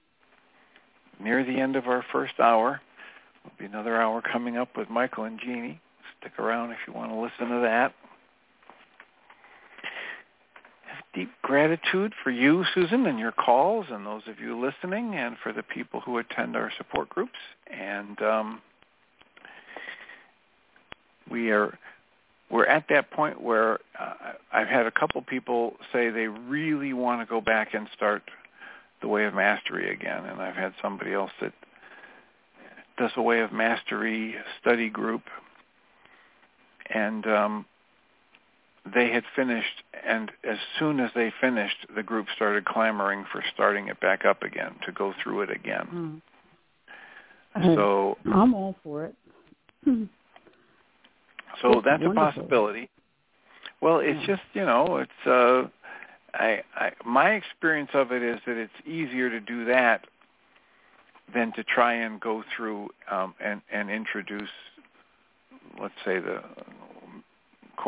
near the end of our first hour. There'll be another hour coming up with Michael and Jeanie. Stick around if you want to listen to that. Deep gratitude for you, Susan, and your calls, and those of you listening, and for the people who attend our support groups. And um, we are we're at that point where uh, I've had a couple people say they really want to go back and start the way of mastery again, and I've had somebody else that does a way of mastery study group, and um, they had finished, and as soon as they finished, the group started clamoring for starting it back up again to go through it again. Mm. So I'm all for it. so that's wonderful. a possibility. Well, it's yeah. just you know, it's uh I, I my experience of it is that it's easier to do that than to try and go through um, and and introduce, let's say, the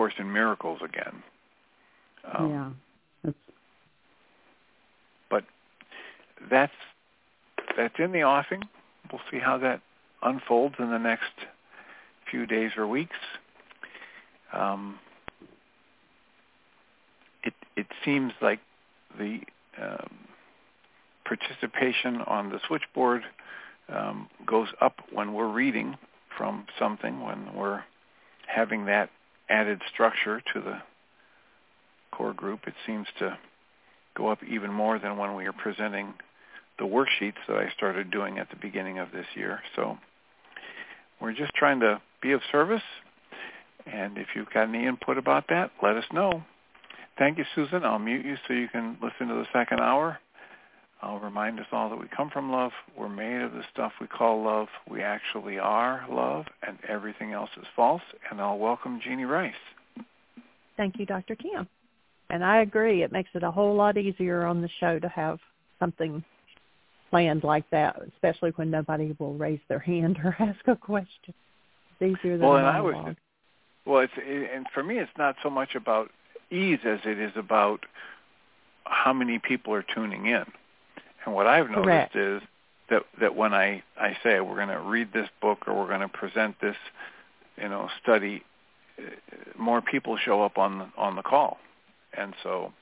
Course in Miracles again. Um, yeah. That's... But that's that's in the offing. We'll see how that unfolds in the next few days or weeks. Um, it it seems like the um, participation on the switchboard um, goes up when we're reading from something, when we're having that added structure to the core group. It seems to go up even more than when we are presenting the worksheets that I started doing at the beginning of this year. So we're just trying to be of service. And if you've got any input about that, let us know. Thank you, Susan. I'll mute you so you can listen to the second hour. I'll remind us all that we come from love. We're made of the stuff we call love. We actually are love, and everything else is false. And I'll welcome Jeanie Ryce. Thank you, Dr. Tim. And I agree. It makes it a whole lot easier on the show to have something planned like that, especially when nobody will raise their hand or ask a question. It's easier than well, and I was, well, it's and for me, it's not so much about ease as it is about how many people are tuning in. And what I've noticed Correct. is that that when I I say we're going to read this book or we're going to present this, you know, study, uh, more people show up on the, on the call, and so,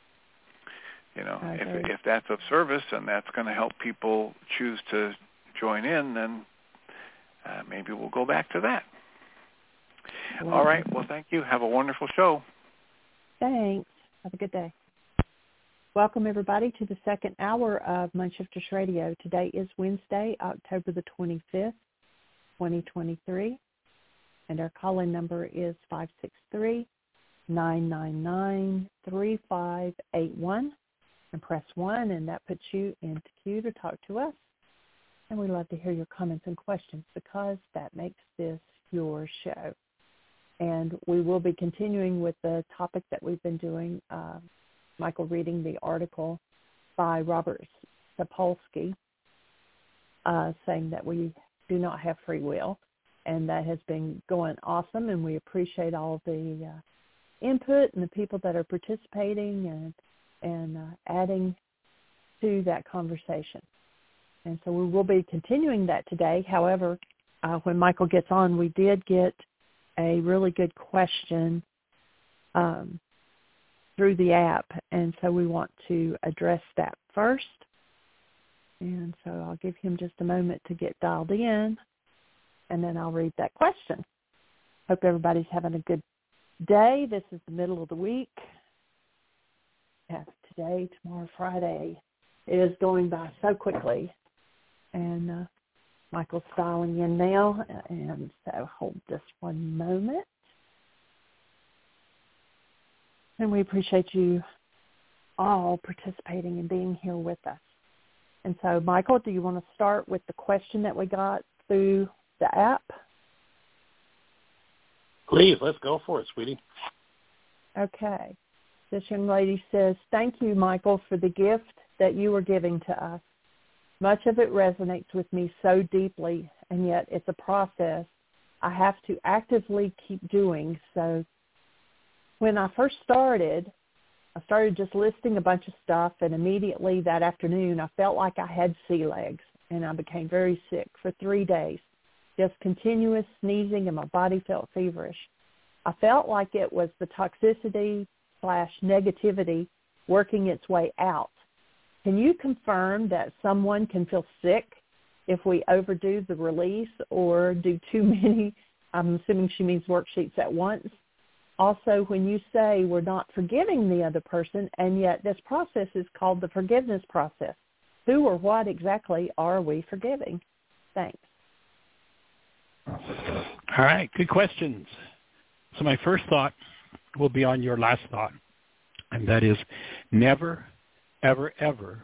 you know, if if that's of service and that's going to help people choose to join in, then uh, maybe we'll go back to that. All right. Well, thank you. Have a wonderful show. Thanks. Have a good day. Welcome everybody to the second hour of Mindshifters Radio. Today is Wednesday, October the 25th, 2023, and our call-in number is 563-999-3581 and press 1 and that puts you into queue to talk to us. And we love to hear your comments and questions because that makes this your show. And we will be continuing with the topic that we've been doing, uh, Michael reading the article by Robert Sapolsky uh, saying that we do not have free will. And that has been going awesome, and we appreciate all the uh, input and the people that are participating and and uh, adding to that conversation. And so we will be continuing that today. However, uh, when Michael gets on, we did get a really good question um, through the app, and so we want to address that first. And so I'll give him just a moment to get dialed in, and then I'll read that question. Hope everybody's having a good day. This is the middle of the week. Yeah, today, tomorrow, Friday. It is going by so quickly. And uh, Michael's dialing in now, and so hold just one moment. And we appreciate you all participating and being here with us. And so, Michael, do you want to start with the question that we got through the app? Please, let's go for it, sweetie. Okay. This young lady says, thank you, Michael, for the gift that you are giving to us. Much of it resonates with me so deeply, and yet it's a process I have to actively keep doing. So when I first started, I started just listing a bunch of stuff, and immediately that afternoon I felt like I had sea legs, and I became very sick for three days. Just continuous sneezing, and my body felt feverish. I felt like it was the toxicity slash negativity working its way out. Can you confirm that someone can feel sick if we overdo the release or do too many, I'm assuming she means worksheets at once? Also, when you say we're not forgiving the other person, and yet this process is called the forgiveness process, who or what exactly are we forgiving? Thanks. All right, good questions. So my first thought will be on your last thought, and that is never, ever, ever,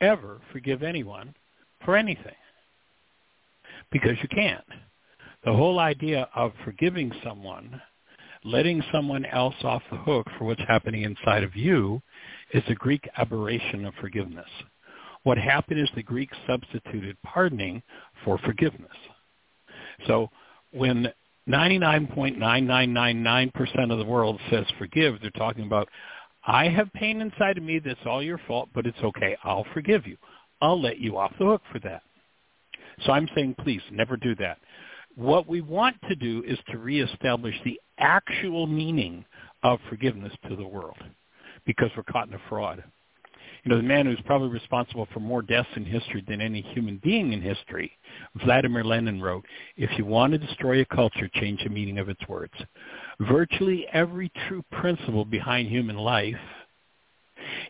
ever forgive anyone for anything because you can't. The whole idea of forgiving someone letting someone else off the hook for what's happening inside of you is a Greek aberration of forgiveness. What happened is the Greeks substituted pardoning for forgiveness. So when 99.9999% of the world says forgive, they're talking about, I have pain inside of me that's all your fault, but it's okay. I'll forgive you. I'll let you off the hook for that. So I'm saying, please, never do that. What we want to do is to reestablish the actual meaning of forgiveness to the world because we're caught in a fraud. You know, the man who's probably responsible for more deaths in history than any human being in history, Vladimir Lenin wrote, if you want to destroy a culture, change the meaning of its words. Virtually every true principle behind human life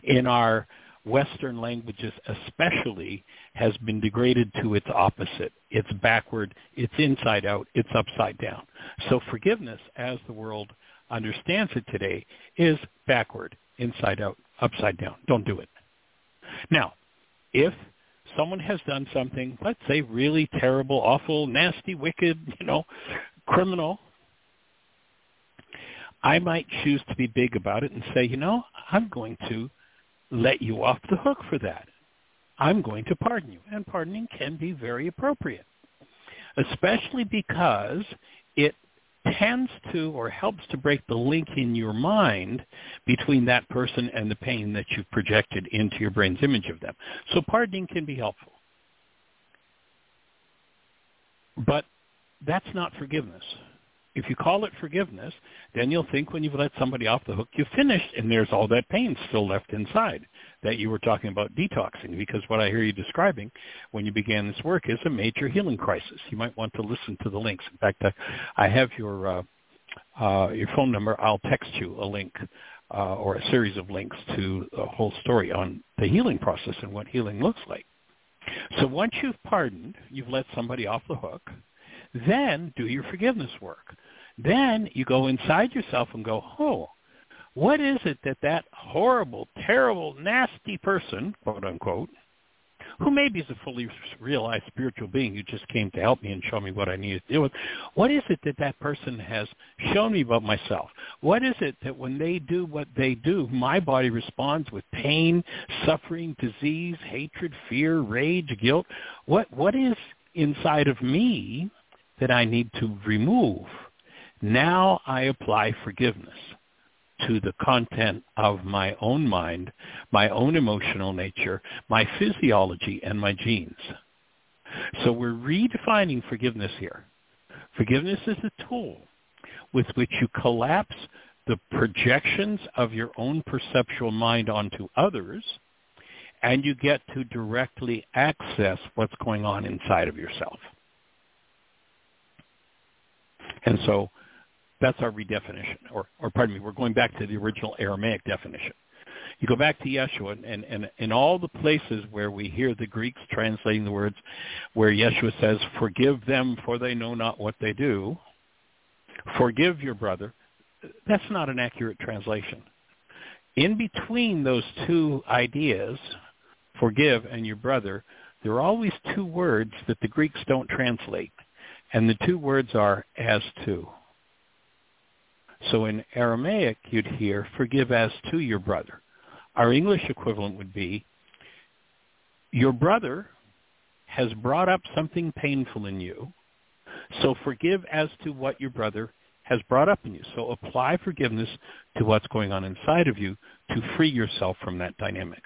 in our Western languages especially has been degraded to its opposite. It's backward, it's inside out, it's upside down. So forgiveness, as the world understands it today, is backward, inside out, upside down. Don't do it. Now, if someone has done something, let's say really terrible, awful, nasty, wicked, you know, criminal, I might choose to be big about it and say, you know, I'm going to let you off the hook for that. I'm going to pardon you. And pardoning can be very appropriate, especially because it tends to or helps to break the link in your mind between that person and the pain that you've projected into your brain's image of them. So pardoning can be helpful. But that's not forgiveness. If you call it forgiveness, then you'll think when you've let somebody off the hook, you've finished, and there's all that pain still left inside that you were talking about detoxing. Because what I hear you describing when you began this work is a major healing crisis. You might want to listen to the links. In fact, I, have your uh, uh, your phone number. I'll text you a link uh, or a series of links to a whole story on the healing process and what healing looks like. So once you've pardoned, you've let somebody off the hook, then do your forgiveness work. Then you go inside yourself and go, oh, what is it that that horrible, terrible, nasty person, quote unquote, who maybe is a fully realized spiritual being who just came to help me and show me what I needed to deal with, what is it that that person has shown me about myself? What is it that when they do what they do, my body responds with pain, suffering, disease, hatred, fear, rage, guilt? What What is inside of me that I need to remove? Now I apply forgiveness. to the content of my own mind, my own emotional nature, my physiology, and my genes. So we're redefining forgiveness here. Forgiveness is a tool with which you collapse the projections of your own perceptual mind onto others, and you get to directly access what's going on inside of yourself. And so that's our redefinition, or, or pardon me, we're going back to the original Aramaic definition. You go back to Yeshua, and, and in all the places where we hear the Greeks translating the words, where Yeshua says, forgive them for they know not what they do, forgive your brother, that's not an accurate translation. In between those two ideas, forgive and your brother, there are always two words that the Greeks don't translate. And the two words are as to. So in Aramaic, you'd hear, forgive as to your brother. Our English equivalent would be, your brother has brought up something painful in you, so forgive as to what your brother has brought up in you. So apply forgiveness to what's going on inside of you to free yourself from that dynamic.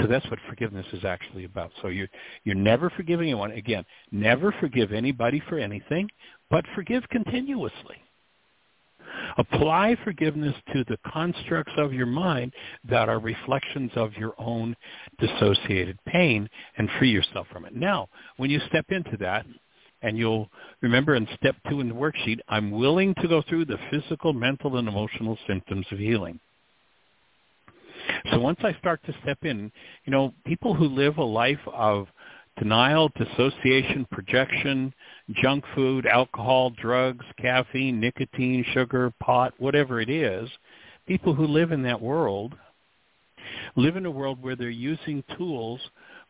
So that's what forgiveness is actually about. So you're, you're never forgiving anyone. Again, never forgive anybody for anything, but forgive continuously. Apply forgiveness to the constructs of your mind that are reflections of your own dissociated pain and free yourself from it. Now, when you step into that, and you'll remember in step two in the worksheet, I'm willing to go through the physical, mental, and emotional symptoms of healing. So once I start to step in, you know, people who live a life of denial, dissociation, projection, junk food, alcohol, drugs, caffeine, nicotine, sugar, pot, whatever it is, people who live in that world live in a world where they're using tools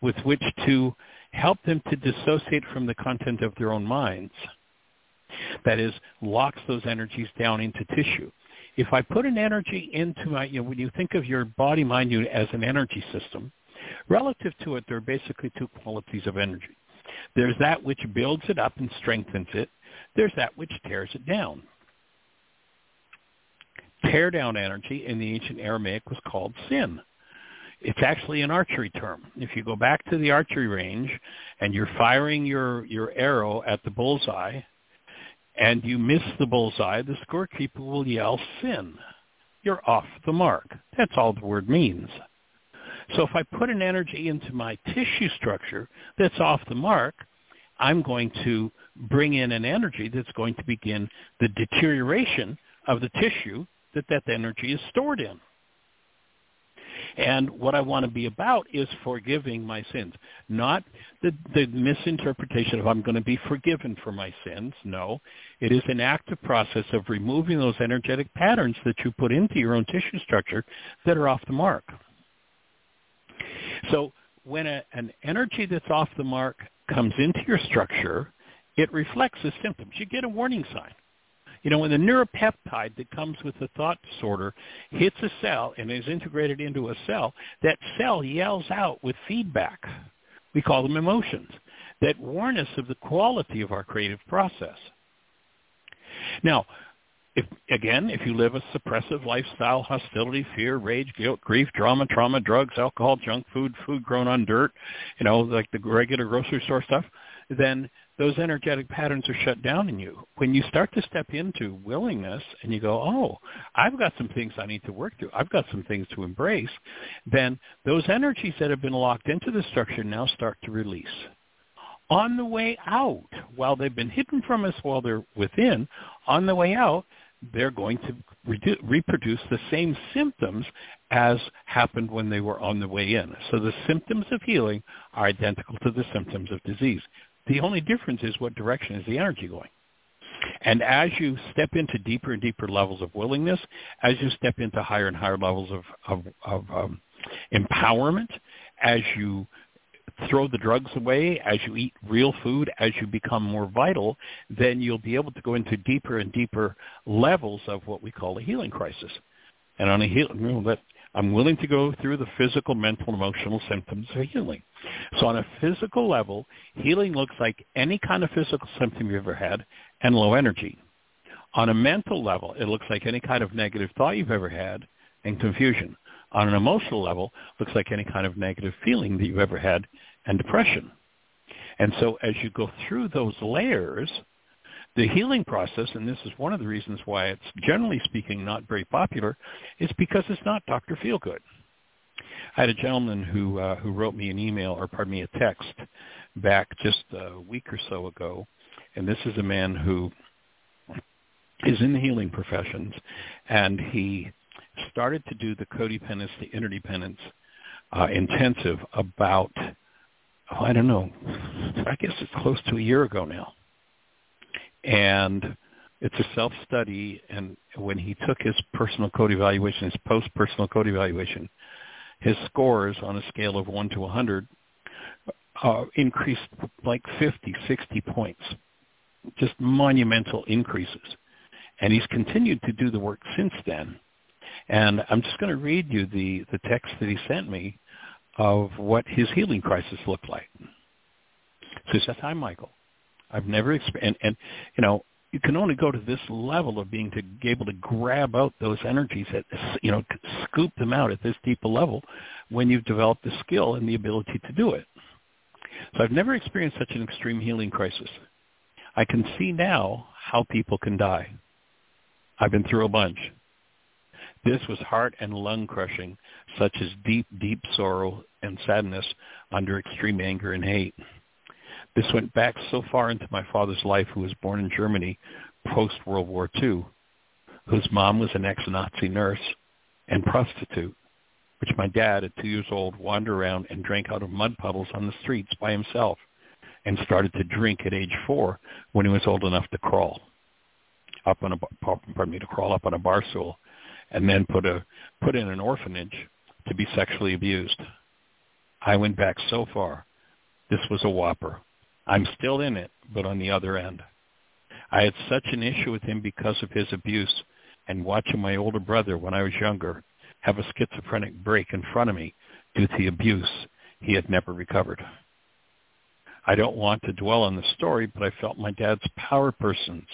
with which to help them to dissociate from the content of their own minds. That is, locks those energies down into tissue. If I put an energy into my, you know, when you think of your body-mind unit as an energy system, relative to it, there are basically two qualities of energy. There's that which builds it up and strengthens it. There's that which tears it down. Tear down energy in the ancient Aramaic was called sin. It's actually an archery term. If you go back to the archery range and you're firing your, your arrow at the bullseye and you miss the bullseye, the scorekeeper will yell sin. You're off the mark. That's all the word means. So if I put an energy into my tissue structure that's off the mark, I'm going to bring in an energy that's going to begin the deterioration of the tissue that that energy is stored in. And what I want to be about is forgiving my sins, not the, the misinterpretation of I'm going to be forgiven for my sins. No, it is an active process of removing those energetic patterns that you put into your own tissue structure that are off the mark. So when a, an energy that's off the mark comes into your structure, it reflects the symptoms. You get a warning sign. You know, when the neuropeptide that comes with the thought disorder hits a cell and is integrated into a cell, that cell yells out with feedback. We call them emotions that warn us of the quality of our creative process. Now, if, again, if you live a suppressive lifestyle, hostility, fear, rage, guilt, grief, drama, trauma, drugs, alcohol, junk food, food grown on dirt, you know, like the regular grocery store stuff, then those energetic patterns are shut down in you. When you start to step into willingness and you go, oh, I've got some things I need to work through. I've got some things to embrace. Then those energies that have been locked into the structure now start to release. On the way out, while they've been hidden from us while they're within, on the way out, they're going to re- reproduce the same symptoms as happened when they were on the way in. So the symptoms of healing are identical to the symptoms of disease. The only difference is what direction is the energy going. And as you step into deeper and deeper levels of willingness, as you step into higher and higher levels of, of, of um, empowerment, as you throw the drugs away, as you eat real food, as you become more vital, then you'll be able to go into deeper and deeper levels of what we call a healing crisis. And on a healing, that I'm willing to go through the physical, mental, emotional symptoms of healing. So on a physical level, healing looks like any kind of physical symptom you've ever had and low energy. On a mental level, it looks like any kind of negative thought you've ever had and confusion. On an emotional level, it looks like any kind of negative feeling that you've ever had and depression. And so as you go through those layers, the healing process, and this is one of the reasons why it's generally speaking not very popular, is because it's not Dr. Feelgood. I had a gentleman who uh, who wrote me an email, or pardon me, a text back just a week or so ago, and this is a man who is in the healing professions, and he started to do the codependence, the interdependence uh, intensive about, oh, I don't know, I guess it's close to a year ago now. And it's a self-study. And when he took his personal code evaluation, his post-personal code evaluation, his scores on a scale of 1 to 100 uh, increased like 50, 60 points, just monumental increases. And he's continued to do the work since then. And I'm just going to read you the, the text that he sent me of what his healing crisis looked like. So he says, hi, Michael. I've never experienced, and, and you know, you can only go to this level of being to be able to grab out those energies at, you know, scoop them out at this deeper level when you've developed the skill and the ability to do it. So I've never experienced such an extreme healing crisis. I can see now how people can die. I've been through a bunch. This was heart and lung crushing, such as deep, deep sorrow and sadness under extreme anger and hate. This went back so far into my father's life, who was born in Germany post-World War II, whose mom was an ex-Nazi nurse and prostitute, which my dad, at two years old, wandered around and drank out of mud puddles on the streets by himself and started to drink at age four when he was old enough to crawl up on a pardon me to crawl up on a bar stool and then put a put in an orphanage to be sexually abused. I went back so far. This was a whopper. I'm still in it, but on the other end. I had such an issue with him because of his abuse and watching my older brother when I was younger have a schizophrenic break in front of me due to the abuse he had never recovered. I don't want to dwell on the story, but I felt my dad's power persons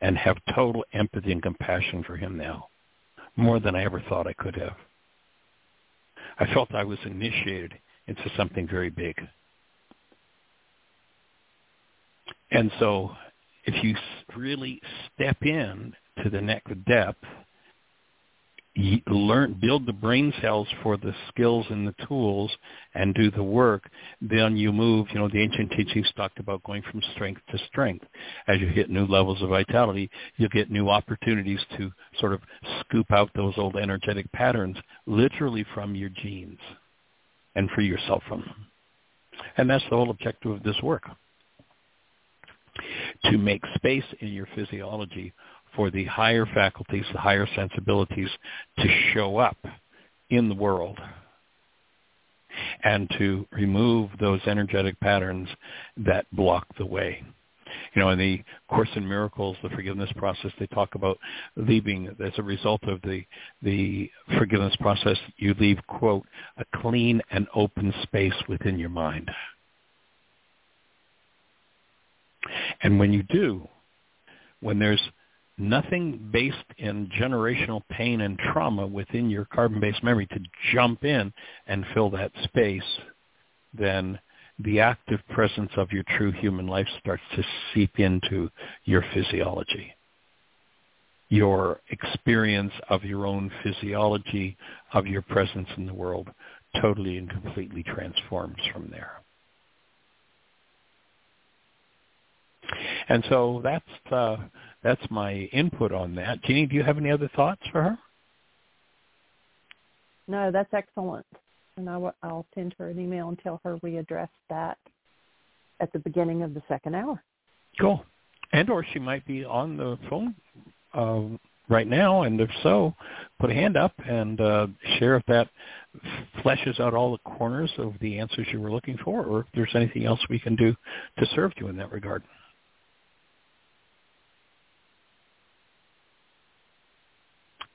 and have total empathy and compassion for him now, more than I ever thought I could have. I felt I was initiated into something very big. And so if you really step in to the next depth, learn, build the brain cells for the skills and the tools and do the work, then you move, you know, the ancient teachings talked about going from strength to strength. As you hit new levels of vitality, you'll get new opportunities to sort of scoop out those old energetic patterns literally from your genes and free yourself from them. And that's the whole objective of this work to make space in your physiology for the higher faculties, the higher sensibilities to show up in the world and to remove those energetic patterns that block the way. You know, in the Course in Miracles, the forgiveness process, they talk about leaving, as a result of the, the forgiveness process, you leave, quote, a clean and open space within your mind. And when you do, when there's nothing based in generational pain and trauma within your carbon-based memory to jump in and fill that space, then the active presence of your true human life starts to seep into your physiology. Your experience of your own physiology, of your presence in the world, totally and completely transforms from there. And so that's uh, that's my input on that. Jeanie, do you have any other thoughts for her? No, that's excellent. And I w- I'll send her an email and tell her we addressed that at the beginning of the second hour. Cool. And or she might be on the phone uh, right now, and if so, put a hand up and uh, share if that fleshes out all the corners of the answers you were looking for, or if there's anything else we can do to serve you in that regard.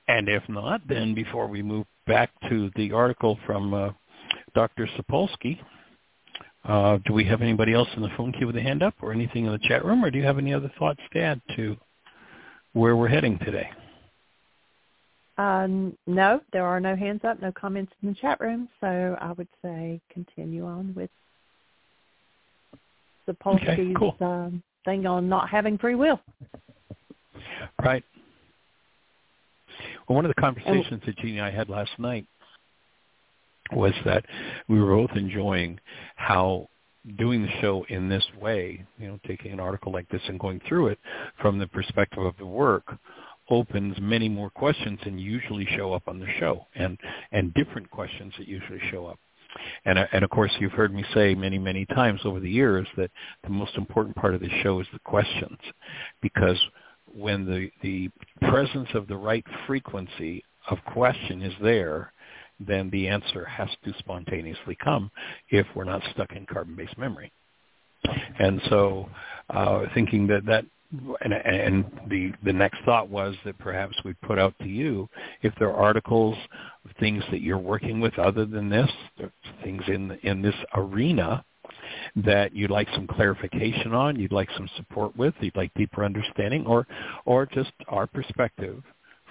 And if not, then before we move back to the article from uh, Dr. Sapolsky, uh, do we have anybody else in the phone queue with a hand up or anything in the chat room, or do you have any other thoughts to add to where we're heading today. Um, no, there are no hands up, no comments in the chat room. So I would say continue on with Sapolsky's okay, cool. um, thing on not having free will. Right. Well, one of the conversations that Jeanie and I had last night was that we were both enjoying how doing the show in this way, you know, taking an article like this and going through it from the perspective of the work opens many more questions than usually show up on the show and and different questions that usually show up. And, and of course, you've heard me say many, many times over the years that the most important part of the show is the questions, because when the the presence of the right frequency of question is there, then the answer has to spontaneously come if we're not stuck in carbon-based memory. And so uh, thinking that that and, and the the next thought was that perhaps we put out to you if there are articles, things that you're working with other than this, things in in this arena that you'd like some clarification on, you'd like some support with, you'd like deeper understanding, or or just our perspective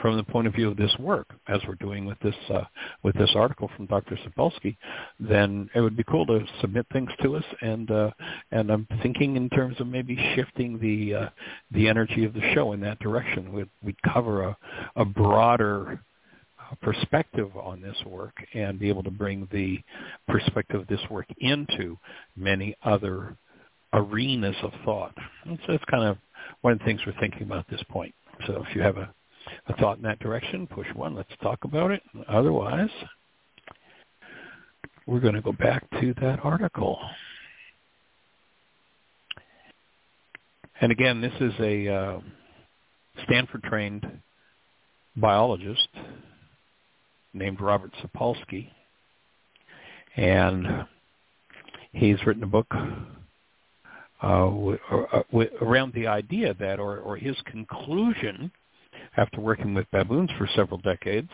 from the point of view of this work, as we're doing with this uh, with this article from Dr. Sapolsky, then it would be cool to submit things to us. And uh, and I'm thinking in terms of maybe shifting the uh, the energy of the show in that direction. We'd, we'd cover a, a broader perspective on this work and be able to bring the perspective of this work into many other arenas of thought. And so that's kind of one of the things we're thinking about at this point. So if you have a a thought in that direction, push one. Let's talk about it. Otherwise, we're going to go back to that article. And again, this is a uh, Stanford-trained biologist named Robert Sapolsky, and he's written a book uh, w- uh, w- around the idea that, or, or his conclusion after working with baboons for several decades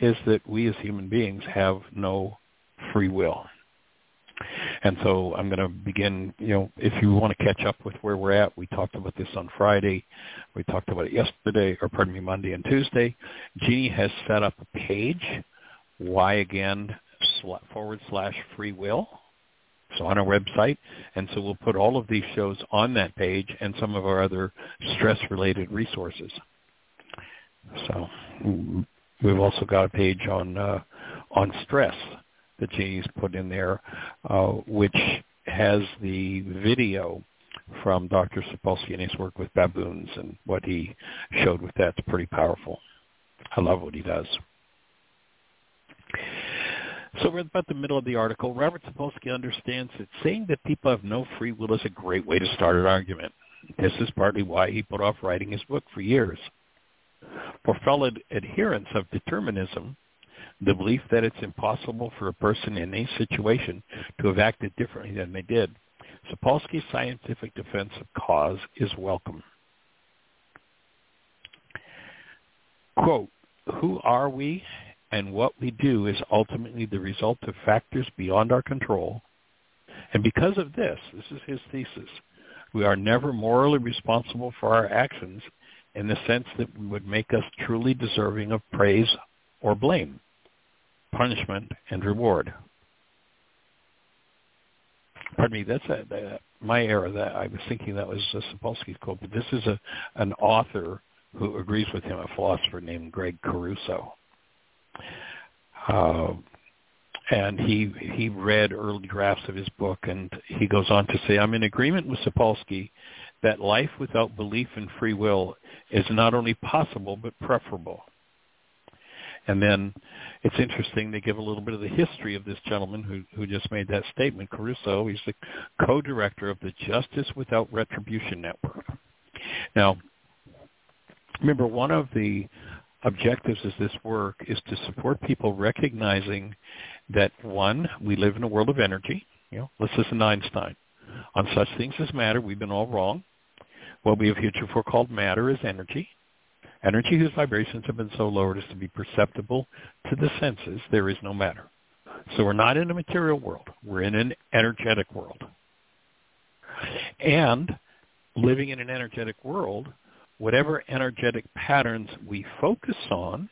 is that we as human beings have no free will. And so I'm going to begin, you know, if you want to catch up with where we're at, we talked about this on Friday. We talked about it yesterday, or pardon me, Monday and Tuesday. Jeanie has set up a page, why again, forward slash free will. So on our website. And so we'll put all of these shows on that page and some of our other stress-related resources. So we've also got a page on uh, on stress that Jeanie's put in there, uh, which has the video from Dr. Sapolsky and his work with baboons and what he showed with that's pretty powerful. I love what he does. So we're about the middle of the article. Robert Sapolsky understands that saying that people have no free will is a great way to start an argument. This is partly why he put off writing his book for years. For fellow adherents of determinism, the belief that it's impossible for a person in any situation to have acted differently than they did, Sapolsky's scientific defense of cause is welcome. Quote, who are we and what we do is ultimately the result of factors beyond our control. And because of this, this is his thesis, we are never morally responsible for our actions in the sense that would make us truly deserving of praise or blame, punishment and reward. Pardon me, that's a, a, my error. That I was thinking that was a Sapolsky's quote, but this is a an author who agrees with him, a philosopher named Gregg Caruso. Uh, and he he read early drafts of his book, and he goes on to say, "I'm in agreement with Sapolsky that life without belief in free will is not only possible but preferable. And then it's interesting they give a little bit of the history of this gentleman who, who just made that statement, Caruso. He's the co-director of the Justice Without Retribution Network. Now, remember, one of the objectives of this work is to support people recognizing that, one, we live in a world of energy. You know, let's listen to Einstein. On such things as matter, we've been all wrong. What we have heretofore called matter is energy. Energy whose vibrations have been so lowered as to be perceptible to the senses, there is no matter. So we're not in a material world. We're in an energetic world. And living in an energetic world, whatever energetic patterns we focus on,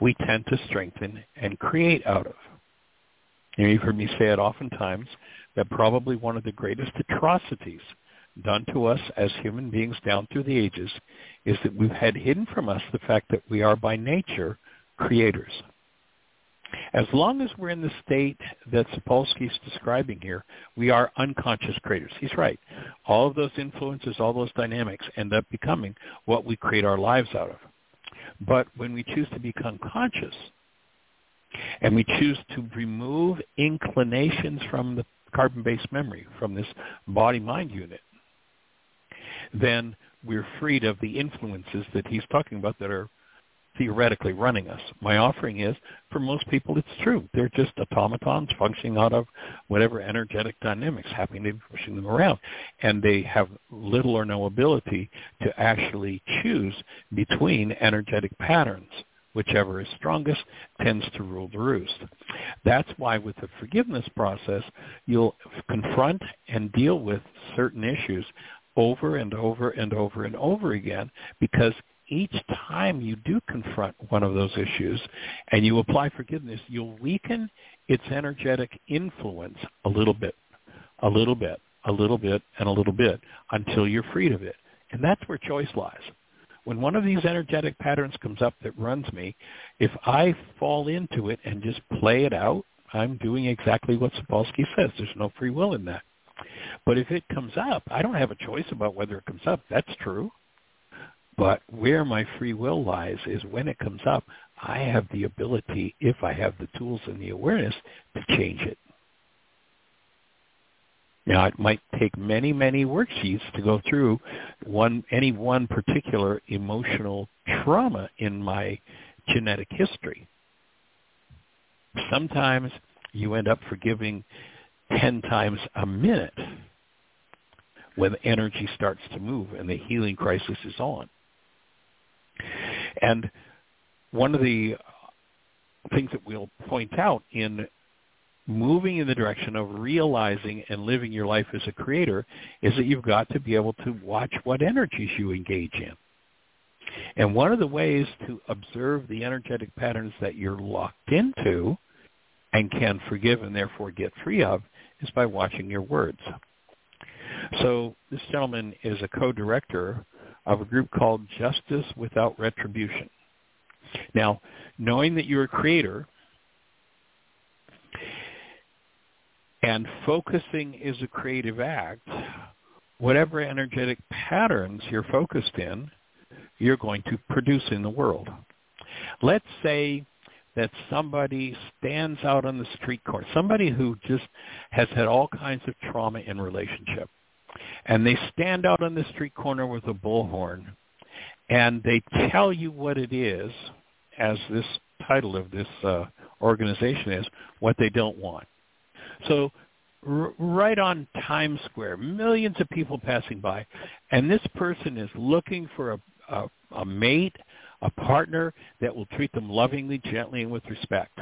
we tend to strengthen and create out of. And you've heard me say it oftentimes that probably one of the greatest atrocities done to us as human beings down through the ages is that we've had hidden from us the fact that we are by nature creators. As long as we're in the state that Sapolsky's describing here, we are unconscious creators. He's right. All of those influences, all those dynamics end up becoming what we create our lives out of. But when we choose to become conscious and we choose to remove inclinations from the carbon-based memory, from this body-mind unit, then we're freed of the influences that he's talking about that are theoretically running us. My offering is, for most people, it's true. They're just automatons functioning out of whatever energetic dynamics happen to be pushing them around. And they have little or no ability to actually choose between energetic patterns. Whichever is strongest tends to rule the roost. That's why with the forgiveness process, you'll confront and deal with certain issues over and over and over and over again because each time you do confront one of those issues and you apply forgiveness, you'll weaken its energetic influence a little bit, a little bit, a little bit, and a little bit until you're freed of it. And that's where choice lies. When one of these energetic patterns comes up that runs me, if I fall into it and just play it out, I'm doing exactly what Sapolsky says. There's no free will in that. But if it comes up, I don't have a choice about whether it comes up. That's true. But where my free will lies is when it comes up, I have the ability, if I have the tools and the awareness, to change it. Now, it might take many, many worksheets to go through one any one particular emotional trauma in my genetic history. Sometimes you end up forgiving 10 times a minute when energy starts to move and the healing crisis is on. And one of the things that we'll point out in moving in the direction of realizing and living your life as a creator is that you've got to be able to watch what energies you engage in. And one of the ways to observe the energetic patterns that you're locked into and can forgive and therefore get free of is by watching your words. So this gentleman is a co-director of a group called Justice Without Retribution. Now, knowing that you're a creator and focusing is a creative act, whatever energetic patterns you're focused in, you're going to produce in the world. Let's say that somebody stands out on the street corner, somebody who just has had all kinds of trauma in relationship and they stand out on the street corner with a bullhorn and they tell you what it is as this title of this uh, organization is what they don't want. So right on times square millions of people passing by and this person is looking for a, a, a mate a partner that will treat them lovingly gently and with respect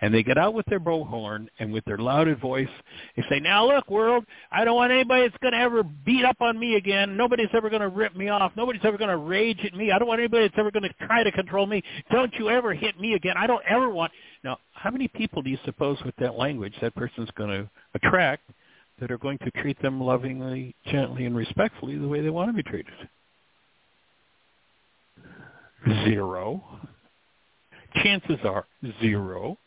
and they get out with their bullhorn and with their louded voice, they say, now look, world, I don't want anybody that's going to ever beat up on me again. Nobody's ever going to rip me off. Nobody's ever going to rage at me. I don't want anybody that's ever going to try to control me. Don't you ever hit me again. I don't ever want. Now, how many people do you suppose with that language that person's going to attract that are going to treat them lovingly, gently, and respectfully the way they want to be treated? Zero. Chances are zero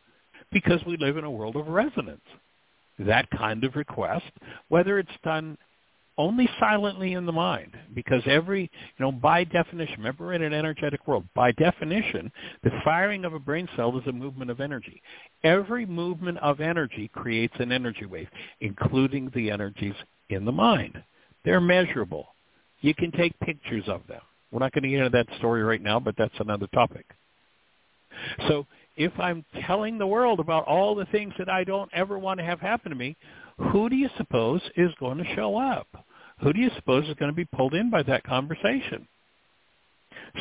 because we live in a world of resonance. That kind of request, whether it's done only silently in the mind, because every, you know, by definition, remember we're in an energetic world, by definition, the firing of a brain cell is a movement of energy. Every movement of energy creates an energy wave, including the energies in the mind. They're measurable. You can take pictures of them. We're not going to get into that story right now, but that's another topic. So if I'm telling the world about all the things that I don't ever want to have happen to me, who do you suppose is going to show up? Who do you suppose is going to be pulled in by that conversation?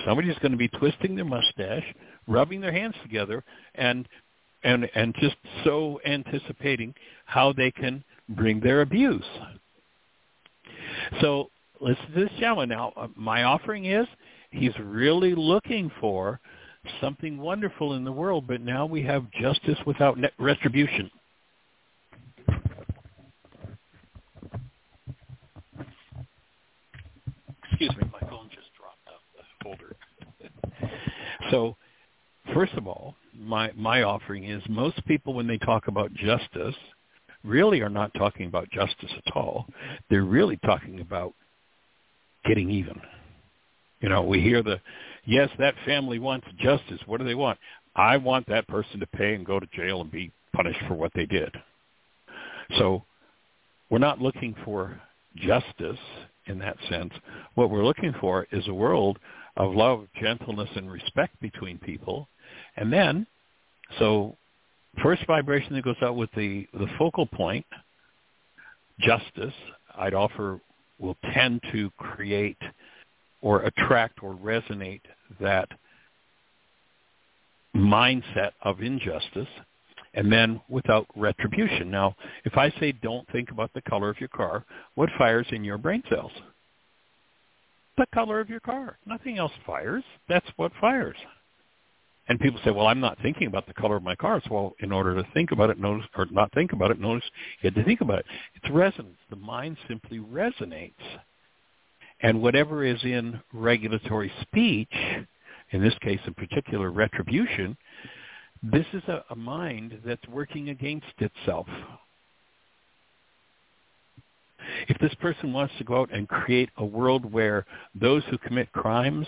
Somebody's going to be twisting their mustache, rubbing their hands together, and and and just so anticipating how they can bring their abuse. So listen to this gentleman now. Uh, my offering is he's really looking for something wonderful in the world, but now we have justice without retribution. Excuse me, my phone just dropped out the folder. so, first of all, my my offering is most people when they talk about justice really are not talking about justice at all. They're really talking about getting even. You know, we hear the yes, that family wants justice. What do they want? I want that person to pay and go to jail and be punished for what they did. So we're not looking for justice in that sense. What we're looking for is a world of love, gentleness, and respect between people. And then, so first vibration that goes out with the, the focal point, justice, I'd offer will tend to create or attract or resonate that mindset of injustice and then without retribution. Now, if I say don't think about the color of your car, what fires in your brain cells? The color of your car. Nothing else fires. That's what fires. And people say, well, I'm not thinking about the color of my car. So, well, in order to think about it, notice, or not think about it, notice you had to think about it. It's resonance. The mind simply resonates. And whatever is in regulatory speech, in this case in particular retribution, this is a, a mind that's working against itself. If this person wants to go out and create a world where those who commit crimes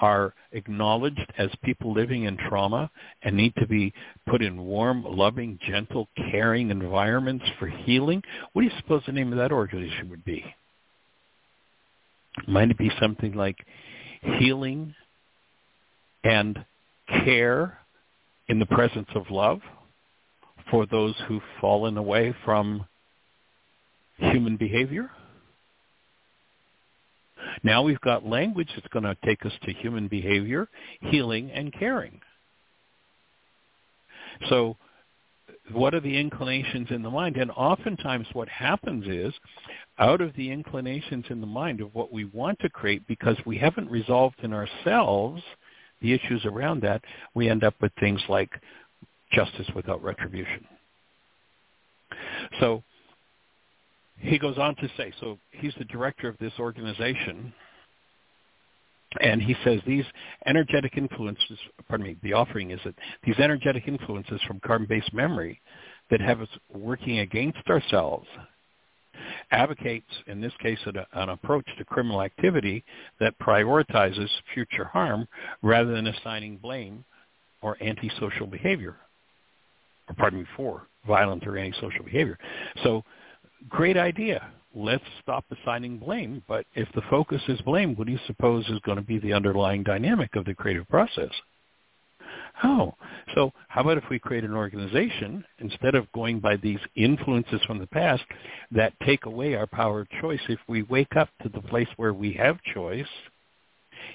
are acknowledged as people living in trauma and need to be put in warm, loving, gentle, caring environments for healing, what do you suppose the name of that organization would be? Might it be something like healing and care in the presence of love for those who've fallen away from human behavior? Now we've got language that's going to take us to human behavior, healing, and caring. So what are the inclinations in the mind? And oftentimes what happens is out of the inclinations in the mind of what we want to create, because we haven't resolved in ourselves the issues around that, we end up with things like justice without retribution. So he goes on to say, so he's the director of this organization, and he says these energetic influences, pardon me, the offering is that these energetic influences from carbon-based memory that have us working against ourselves advocates, in this case, an approach to criminal activity that prioritizes future harm rather than assigning blame or antisocial behavior, or pardon me, for violent or antisocial behavior. So great idea. Let's stop assigning blame. But if the focus is blame, what do you suppose is going to be the underlying dynamic of the creative process? Oh, so how about if we create an organization instead of going by these influences from the past that take away our power of choice? If we wake up to the place where we have choice,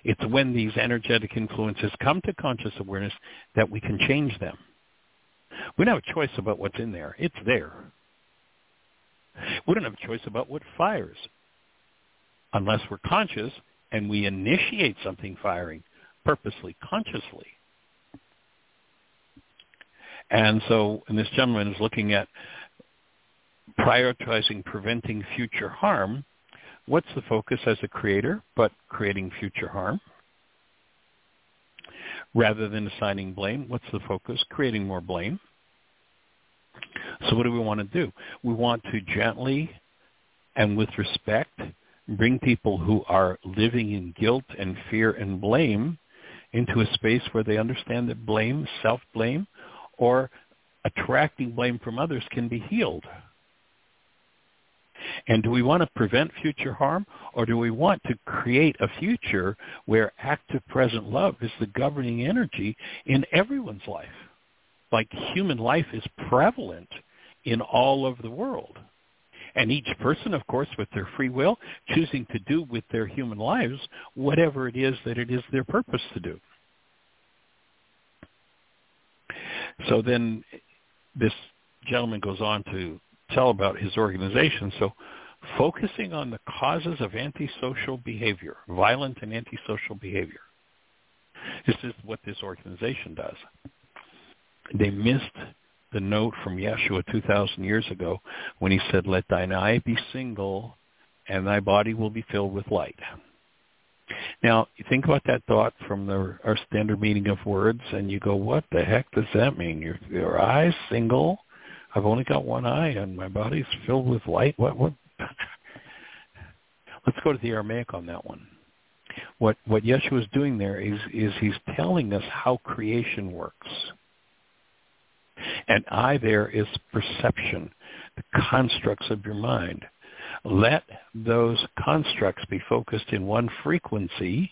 it's when these energetic influences come to conscious awareness that we can change them. We don't have a choice about what's in there. It's there. We don't have a choice about what fires unless we're conscious and we initiate something firing purposely, consciously. And so, and this gentleman is looking at prioritizing preventing future harm. What's the focus as a creator but creating future harm? Rather than assigning blame, what's the focus? Creating more blame. So what do we want to do? We want to gently and with respect bring people who are living in guilt and fear and blame into a space where they understand that blame, self-blame, or attracting blame from others can be healed. And do we want to prevent future harm or do we want to create a future where active present love is the governing energy in everyone's life? Like human life is prevalent in all of the world. And each person, of course, with their free will, choosing to do with their human lives whatever it is that it is their purpose to do. So then this gentleman goes on to tell about his organization. So focusing on the causes of antisocial behavior, violent and antisocial behavior. This is what this organization does. They missed the note from Yeshua 2,000 years ago when he said, let thine eye be single and thy body will be filled with light. Now, you think about that thought from the, our standard meaning of words, and you go, what the heck does that mean? Your, your eye's single. I've only got one eye, and my body's filled with light. What? What? Let's go to the Aramaic on that one. What what Yeshua is doing there is is he's telling us how creation works. And I there is perception, the constructs of your mind. Let those constructs be focused in one frequency,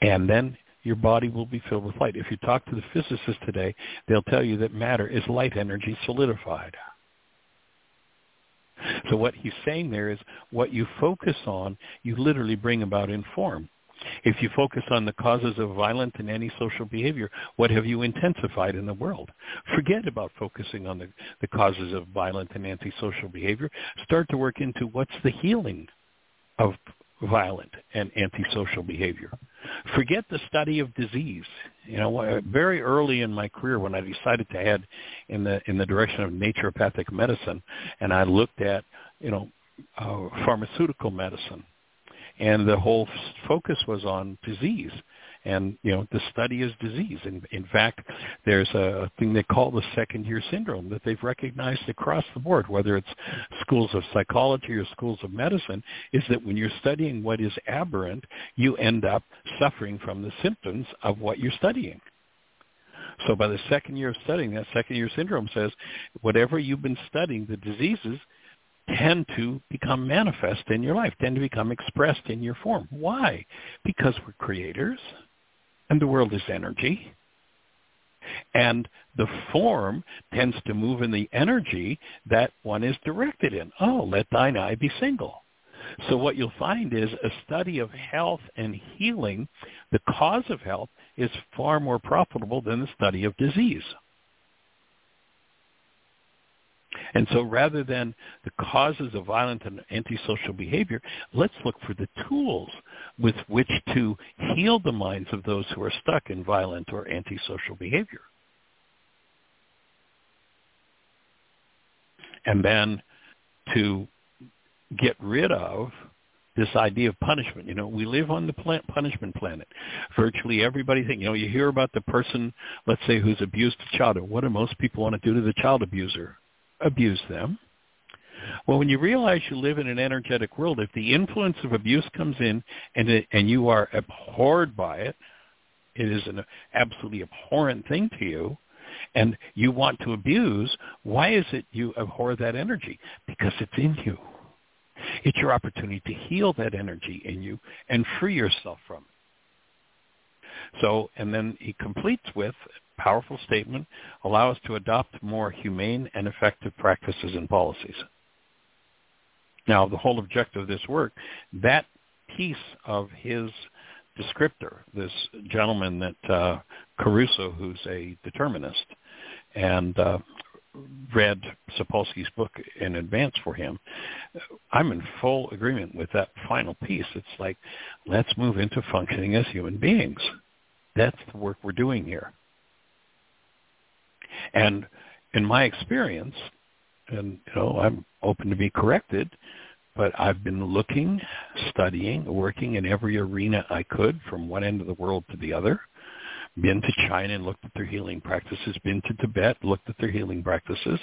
and then your body will be filled with light. If you talk to the physicists today, they'll tell you that matter is light energy solidified. So what he's saying there is what you focus on, you literally bring about in form. If you focus on the causes of violent and antisocial behavior, what have you intensified in the world? Forget about focusing on the, the causes of violent and antisocial behavior. Start to work into what's the healing of violent and antisocial behavior. Forget the study of disease. You know, very early in my career when I decided to head in the in the direction of naturopathic medicine and I looked at, you know, uh, pharmaceutical medicine and the whole focus was on disease. And you know the study is disease. And in fact there's a thing they call the second year syndrome that they've recognized across the board whether it's schools of psychology or schools of medicine is that when you're studying what is aberrant you end up suffering from the symptoms of what you're studying. So by the second year of studying that second year syndrome says whatever you've been studying the diseases tend to become manifest in your life, tend to become expressed in your form. Why? Because we're creators and the world is energy. And the form tends to move in the energy that one is directed in. Oh, let thine eye be single. So what you'll find is a study of health and healing, the cause of health, is far more profitable than the study of disease. And so rather than the causes of violent and antisocial behavior, let's look for the tools with which to heal the minds of those who are stuck in violent or antisocial behavior. And then to get rid of this idea of punishment. You know, we live on the plant punishment planet. Virtually everybody thinks, you know, you hear about the person, let's say, who's abused a child. What do most people want to do to the child abuser? Abuse them. Well, when you realize you live in an energetic world, if the influence of abuse comes in and it, and you are abhorred by it, it is an absolutely abhorrent thing to you, and you want to abuse, why is it you abhor that energy? Because it's in you. It's your opportunity to heal that energy in you and free yourself from it. So, and then he completes with powerful statement, allow us to adopt more humane and effective practices and policies. Now, the whole objective of this work, that piece of his descriptor, this gentleman that uh, Caruso, who's a determinist, and uh, read Sapolsky's book in advance for him, I'm in full agreement with that final piece. It's like, let's move into functioning as human beings. That's the work we're doing here. And in my experience, and you know, I'm open to be corrected, but I've been looking, studying, working in every arena I could from one end of the world to the other. Been to China and looked at their healing practices. Been to Tibet, looked at their healing practices.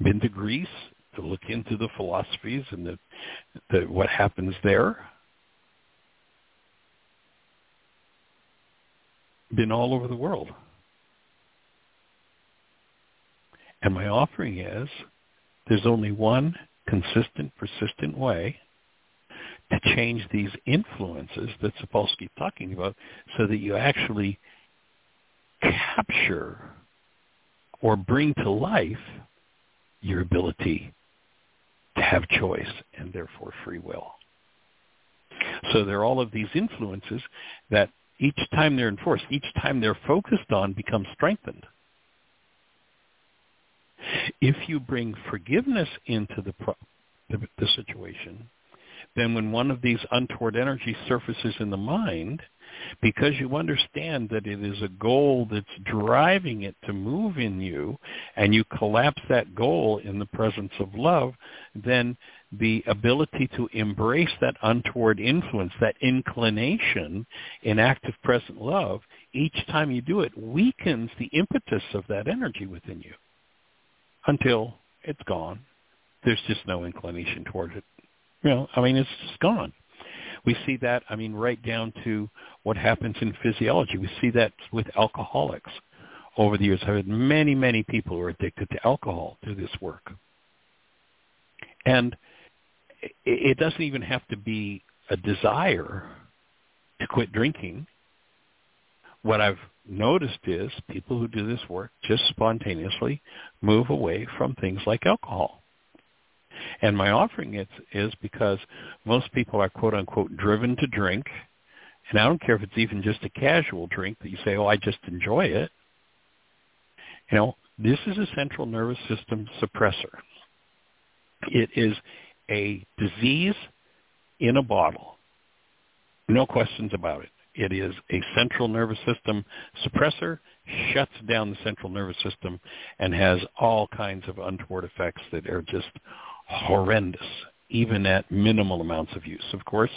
Been to Greece to look into the philosophies and the, the what happens there. Been all over the world. And my offering is there's only one consistent, persistent way to change these influences that Sapolsky's talking about so that you actually capture or bring to life your ability to have choice and therefore free will. So there are all of these influences that each time they're enforced, each time they're focused on become strengthened. If you bring forgiveness into the pro- the, the situation, then when one of these untoward energies surfaces in the mind, because you understand that it is a goal that's driving it to move in you, and you collapse that goal in the presence of love, then the ability to embrace that untoward influence, that inclination in active present love, each time you do it weakens the impetus of that energy within you until it's gone. There's just no inclination toward it. You know, I mean, it's just gone. We see that, I mean, right down to what happens in physiology. We see that with alcoholics over the years. I've had many, many people who are addicted to alcohol do this work. And it doesn't even have to be a desire to quit drinking. What I've noticed is people who do this work just spontaneously move away from things like alcohol. And my offering is, is because most people are quote unquote driven to drink. And I don't care if it's even just a casual drink that you say, oh, I just enjoy it. You know, this is a central nervous system suppressor. It is a disease in a bottle. No questions about it. It is a central nervous system suppressor, shuts down the central nervous system, and has all kinds of untoward effects that are just horrendous, even at minimal amounts of use. Of course,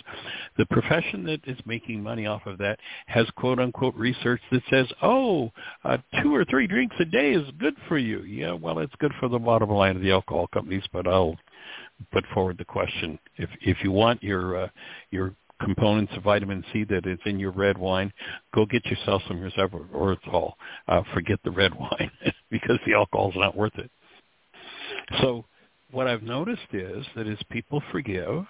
the profession that is making money off of that has quote-unquote research that says, oh, uh, two or three drinks a day is good for you. Yeah, well, it's good for the bottom line of the alcohol companies, but I'll put forward the question. If if you want your uh, your components of vitamin C that is in your red wine, go get yourself some resveratrol. Or it's all uh, forget the red wine because the alcohol is not worth it. So what I've noticed is that as people forgive,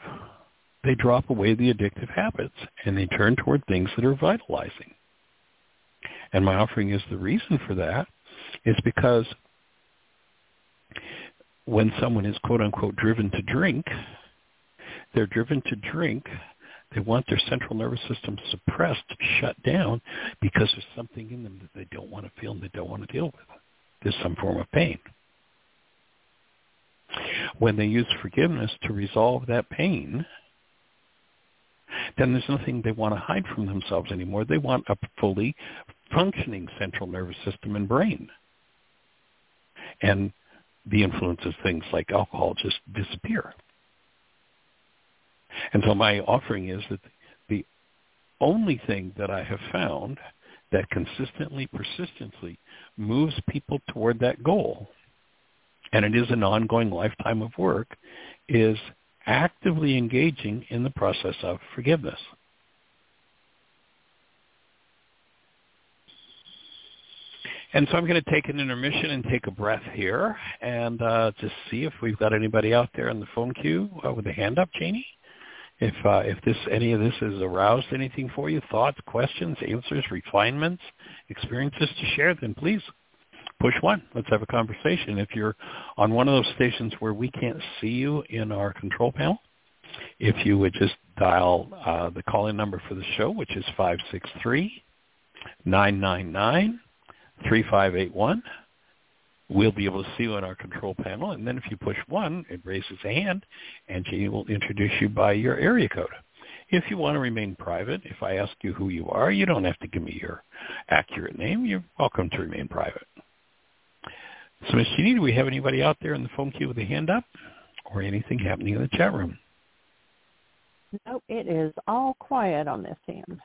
they drop away the addictive habits and they turn toward things that are vitalizing. And my offering is the reason for that is because when someone is quote unquote driven to drink, they're driven to drink. They want their central nervous system suppressed, shut down, because there's something in them that they don't want to feel and they don't want to deal with. There's some form of pain. When they use forgiveness to resolve that pain, then there's nothing they want to hide from themselves anymore. They want a fully functioning central nervous system and brain. And the influence of things like alcohol just disappear. And so my offering is that the only thing that I have found that consistently, persistently moves people toward that goal, and it is an ongoing lifetime of work, is actively engaging in the process of forgiveness. And so I'm going to take an intermission and take a breath here and uh, just see if we've got anybody out there in the phone queue uh, with a hand up, Jeanie. If uh, if this any of this has aroused anything for you, thoughts, questions, answers, refinements, experiences to share, then please push one. Let's have a conversation. If you're on one of those stations where we can't see you in our control panel, if you would just dial uh, the calling number for the show, which is five six three nine nine nine three five eight one We'll be able to see you on our control panel. And then if you push 1, it raises a hand, and Jeanie will introduce you by your area code. If you want to remain private, if I ask you who you are, you don't have to give me your accurate name. You're welcome to remain private. So, Ms. Jeanie, do we have anybody out there in the phone queue with a hand up or anything happening in the chat room? No, it is all quiet on this end.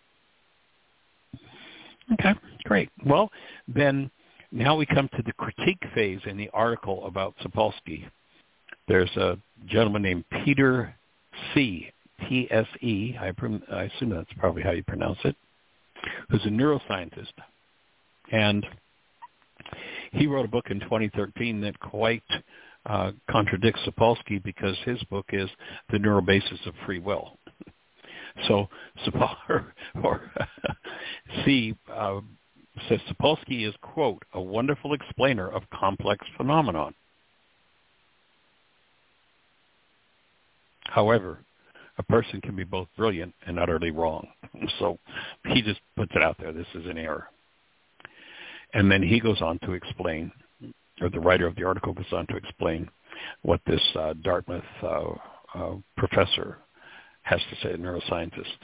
Okay, great. Well, then now we come to the critique phase in the article about Sapolsky. There's a gentleman named Peter Tse. T-S-E, I, I assume that's probably how you pronounce it, who's a neuroscientist. And he wrote a book in 2013 that quite uh, contradicts Sapolsky because his book is The Neural Basis of Free Will. So Sapolsky or Tse uh, says Sapolsky is, quote, a wonderful explainer of complex phenomenon. However, a person can be both brilliant and utterly wrong. So he just puts it out there. This is an error. And then he goes on to explain, or the writer of the article goes on to explain, what this uh, Dartmouth uh, uh, professor has to say, a neuroscientist.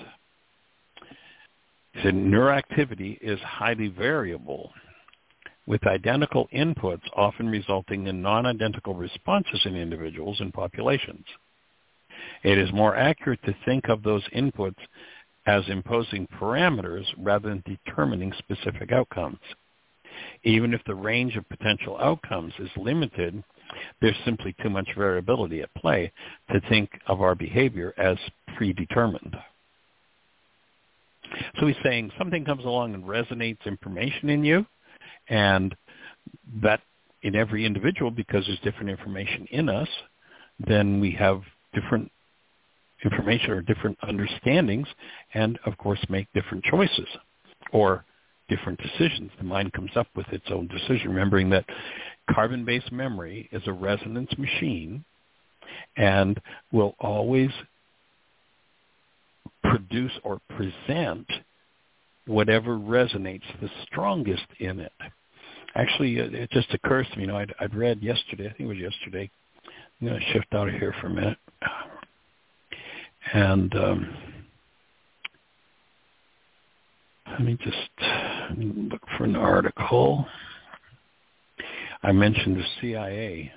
He said neuroactivity is highly variable, with identical inputs often resulting in non-identical responses in individuals and populations. It is more accurate to think of those inputs as imposing parameters rather than determining specific outcomes. Even if the range of potential outcomes is limited, there's simply too much variability at play to think of our behavior as predetermined. So he's saying something comes along and resonates information in you, and that in every individual, because there's different information in us, then we have different information or different understandings and of course make different choices or different decisions. The mind comes up with its own decision, remembering that carbon-based memory is a resonance machine and will always produce or present whatever resonates the strongest in it. Actually, it just occurs to me, you know, I'd, I'd read yesterday, I think it was yesterday, I'm going to shift out of here for a minute. And um, let me just look for an article. I mentioned the CIA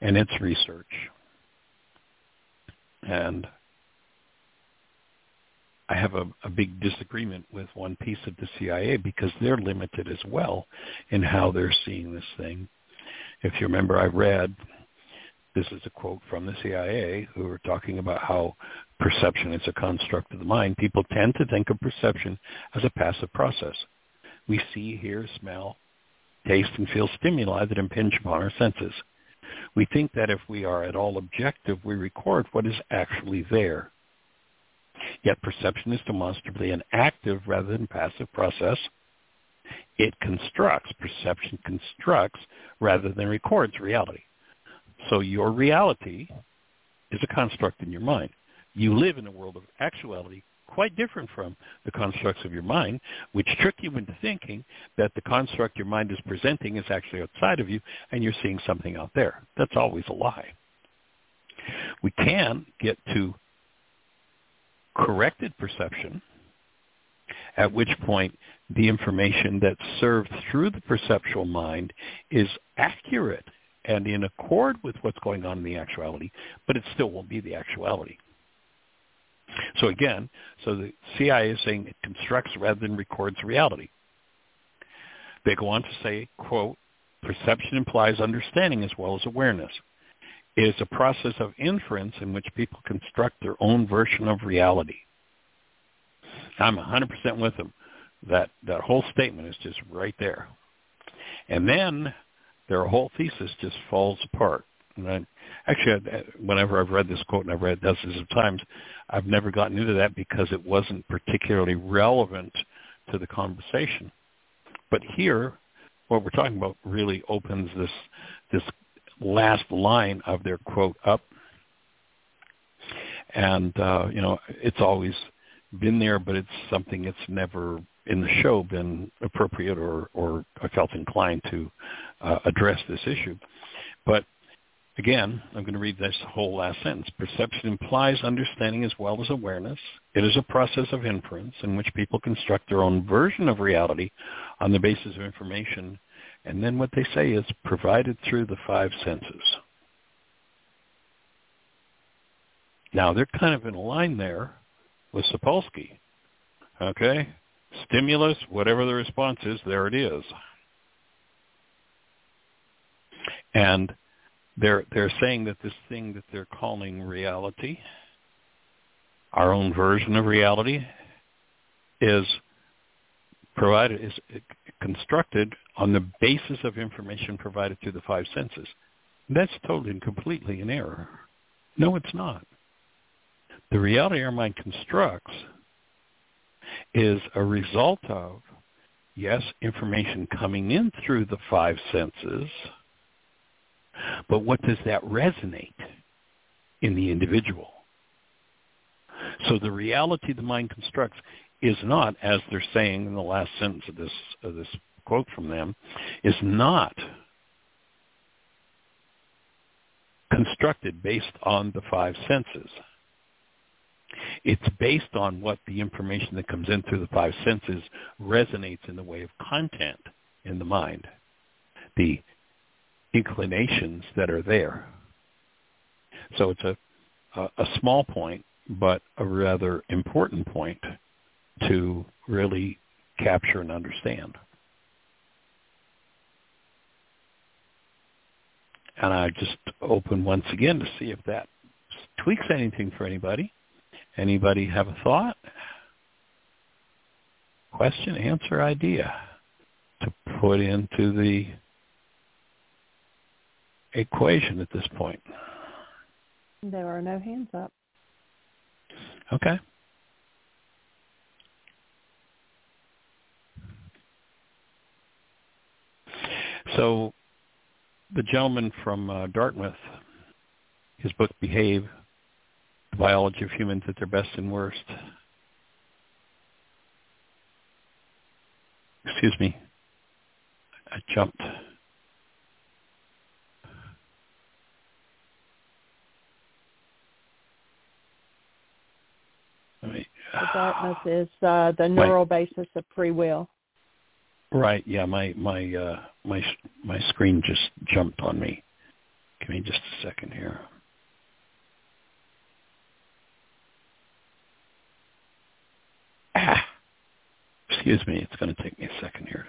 and its research. And I have a, a, big disagreement with one piece of the CIA because they're limited as well in how they're seeing this thing. If you remember, I read this is a quote from the CIA who are talking about how perception is a construct of the mind. People tend to think of perception as a passive process. We see, hear, smell, taste, and feel stimuli that impinge upon our senses. We think that if we are at all objective, we record what is actually there. Yet perception is demonstrably an active rather than passive process. It constructs, perception constructs rather than records reality. So your reality is a construct in your mind. You live in a world of actuality quite different from the constructs of your mind, which trick you into thinking that the construct your mind is presenting is actually outside of you and you're seeing something out there. That's always a lie. We can get to corrected perception, at which point the information that's served through the perceptual mind is accurate and in accord with what's going on in the actuality, but it still won't be the actuality. So again, so the CIA is saying it constructs rather than records reality. They go on to say, quote, perception implies understanding as well as awareness. It is a process of inference in which people construct their own version of reality. I'm 100% with them. That, that whole statement is just right there. And then their whole thesis just falls apart. And I, actually, uh, whenever I've read this quote, and I've read dozens of times, I've never gotten into that because it wasn't particularly relevant to the conversation. But here, what we're talking about really opens this this last line of their quote up. And uh, you know, it's always been there, but it's something that's never in the show been appropriate or, or I felt inclined to uh, address this issue. But again, I'm going to read this whole last sentence. Perception implies understanding as well as awareness. It is a process of inference in which people construct their own version of reality on the basis of information, and then what they say is provided through the five senses. Now, they're kind of in line there with Sapolsky. Okay? Stimulus, whatever the response is, there it is. And they're they're saying that this thing that they're calling reality, our own version of reality, is provided is constructed on the basis of information provided through the five senses. That's totally and completely in error. No, it's not. The reality our mind constructs is a result of, yes, information coming in through the five senses, but what does that resonate in the individual? So the reality the mind constructs is not, as they're saying in the last sentence of this of this quote from them, is not constructed based on the five senses. It's based on what the information that comes in through the five senses resonates in the way of content in the mind, the inclinations that are there. So it's a, a, a small point, but a rather important point to really capture and understand. And I just open once again to see if that tweaks anything for anybody. Anybody have a thought? Question, answer, idea to put into the equation at this point? There are no hands up. Okay. So the gentleman from uh, Dartmouth, his book Behave, The Biology of Humans at Their Best and Worst. Excuse me. I jumped. Dartmouth is uh, the neural my, basis of free will. Right. Yeah. My my uh, my my screen just jumped on me. Give me just a second here. Ah. Excuse me. It's going to take me a second here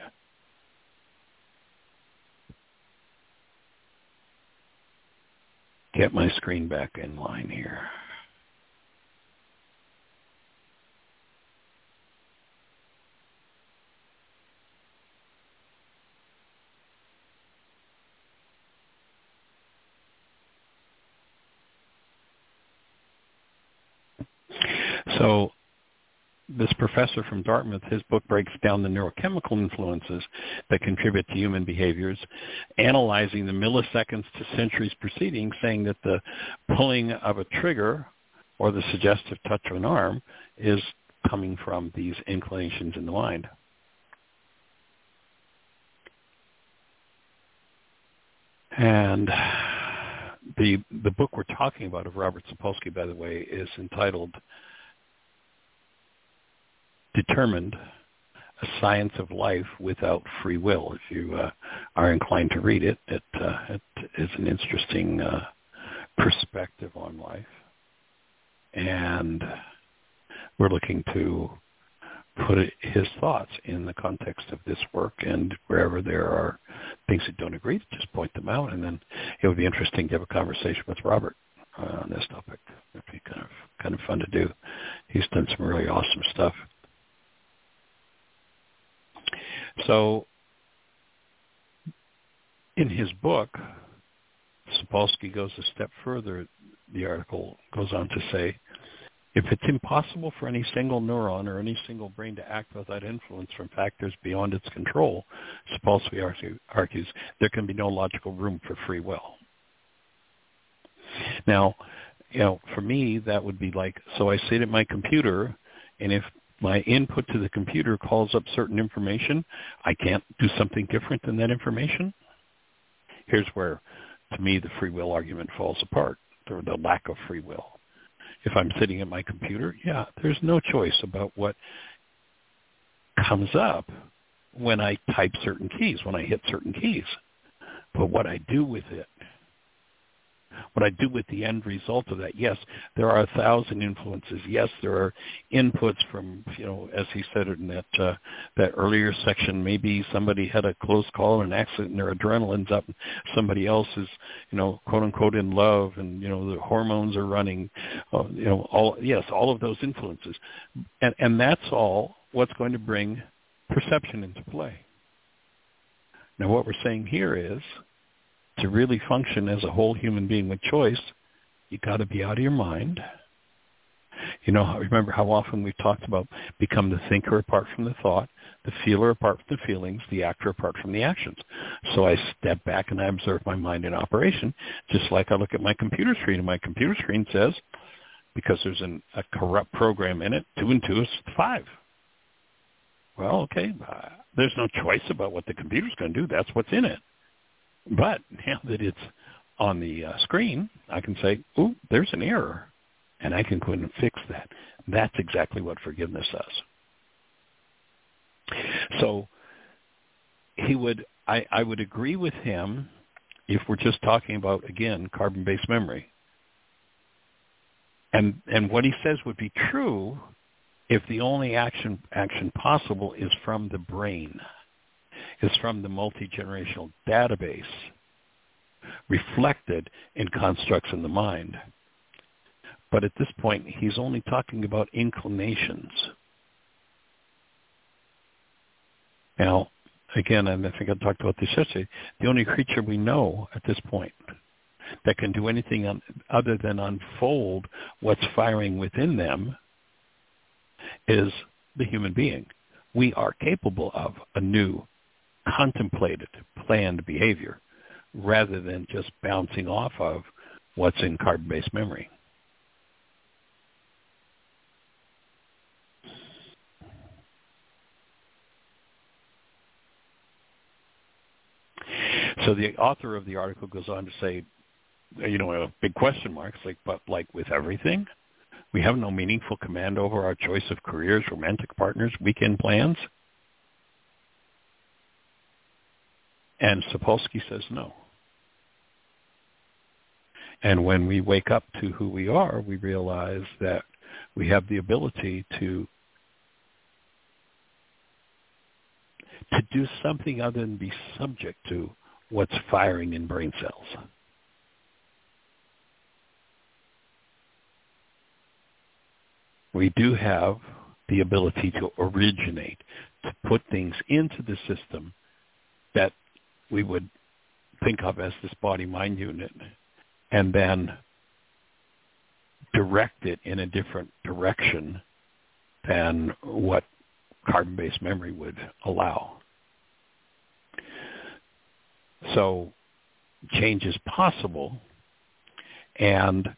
to get my screen back in line here. So this professor from Dartmouth, his book breaks down the neurochemical influences that contribute to human behaviors, analyzing the milliseconds to centuries preceding, saying that the pulling of a trigger or the suggestive touch of an arm is coming from these inclinations in the mind. And the the book we're talking about of Robert Sapolsky, by the way, is entitled determined a science of life without free will. If you uh, are inclined to read it, it, uh, it is an interesting uh, perspective on life. And we're looking to put his thoughts in the context of this work and wherever there are things that don't agree, just point them out. And then it would be interesting to have a conversation with Robert uh, on this topic. It'd be kind of kind of fun to do. He's done some really awesome stuff. So in his book, Sapolsky goes a step further. The article goes on to say, if it's impossible for any single neuron or any single brain to act without influence from factors beyond its control, Sapolsky argues, there can be no logical room for free will. Now, you know, for me, that would be like, so I sit at my computer, and if my input to the computer calls up certain information, I can't do something different than that information. Here's where, to me, the free will argument falls apart, or the lack of free will. If I'm sitting at my computer, yeah, there's no choice about what comes up when I type certain keys, when I hit certain keys. But what I do with it what I do with the end result of that. Yes, there are a thousand influences. Yes, there are inputs from, you know, as he said in that uh, that earlier section. Maybe somebody had a close call, an accident, and their adrenaline's up. And somebody else is, you know, quote unquote, in love, and you know, the hormones are running. Uh, you know, all yes, all of those influences, and and that's all what's going to bring perception into play. Now, what we're saying here is to really function as a whole human being with choice, you got to be out of your mind. You know, remember how often we've talked about become the thinker apart from the thought, the feeler apart from the feelings, the actor apart from the actions. So I step back and I observe my mind in operation, just like I look at my computer screen, and my computer screen says, because there's an, a corrupt program in it, two and two is five. Well, okay, uh, there's no choice about what the computer's going to do. That's what's in it. But now that it's on the uh, screen, I can say, "Ooh, there's an error," and I can go in and fix that. That's exactly what forgiveness does. So he would, I, I would agree with him if we're just talking about again carbon-based memory. And and what he says would be true if the only action action possible is from the brain, is from the multi-generational database reflected in constructs in the mind. But at this point, he's only talking about inclinations. Now, again, and I think I talked about this yesterday, the only creature we know at this point that can do anything on, other than unfold what's firing within them is the human being. We are capable of a new, contemplated, planned behavior rather than just bouncing off of what's in carbon-based memory. So the author of the article goes on to say, you know, big question marks, like, but like with everything, we have no meaningful command over our choice of careers, romantic partners, weekend plans. And Sapolsky says no. And when we wake up to who we are, we realize that we have the ability to to do something other than be subject to what's firing in brain cells. We do have the ability to originate, to put things into the system that we would think of as this body-mind unit and then direct it in a different direction than what carbon-based memory would allow. So change is possible. And,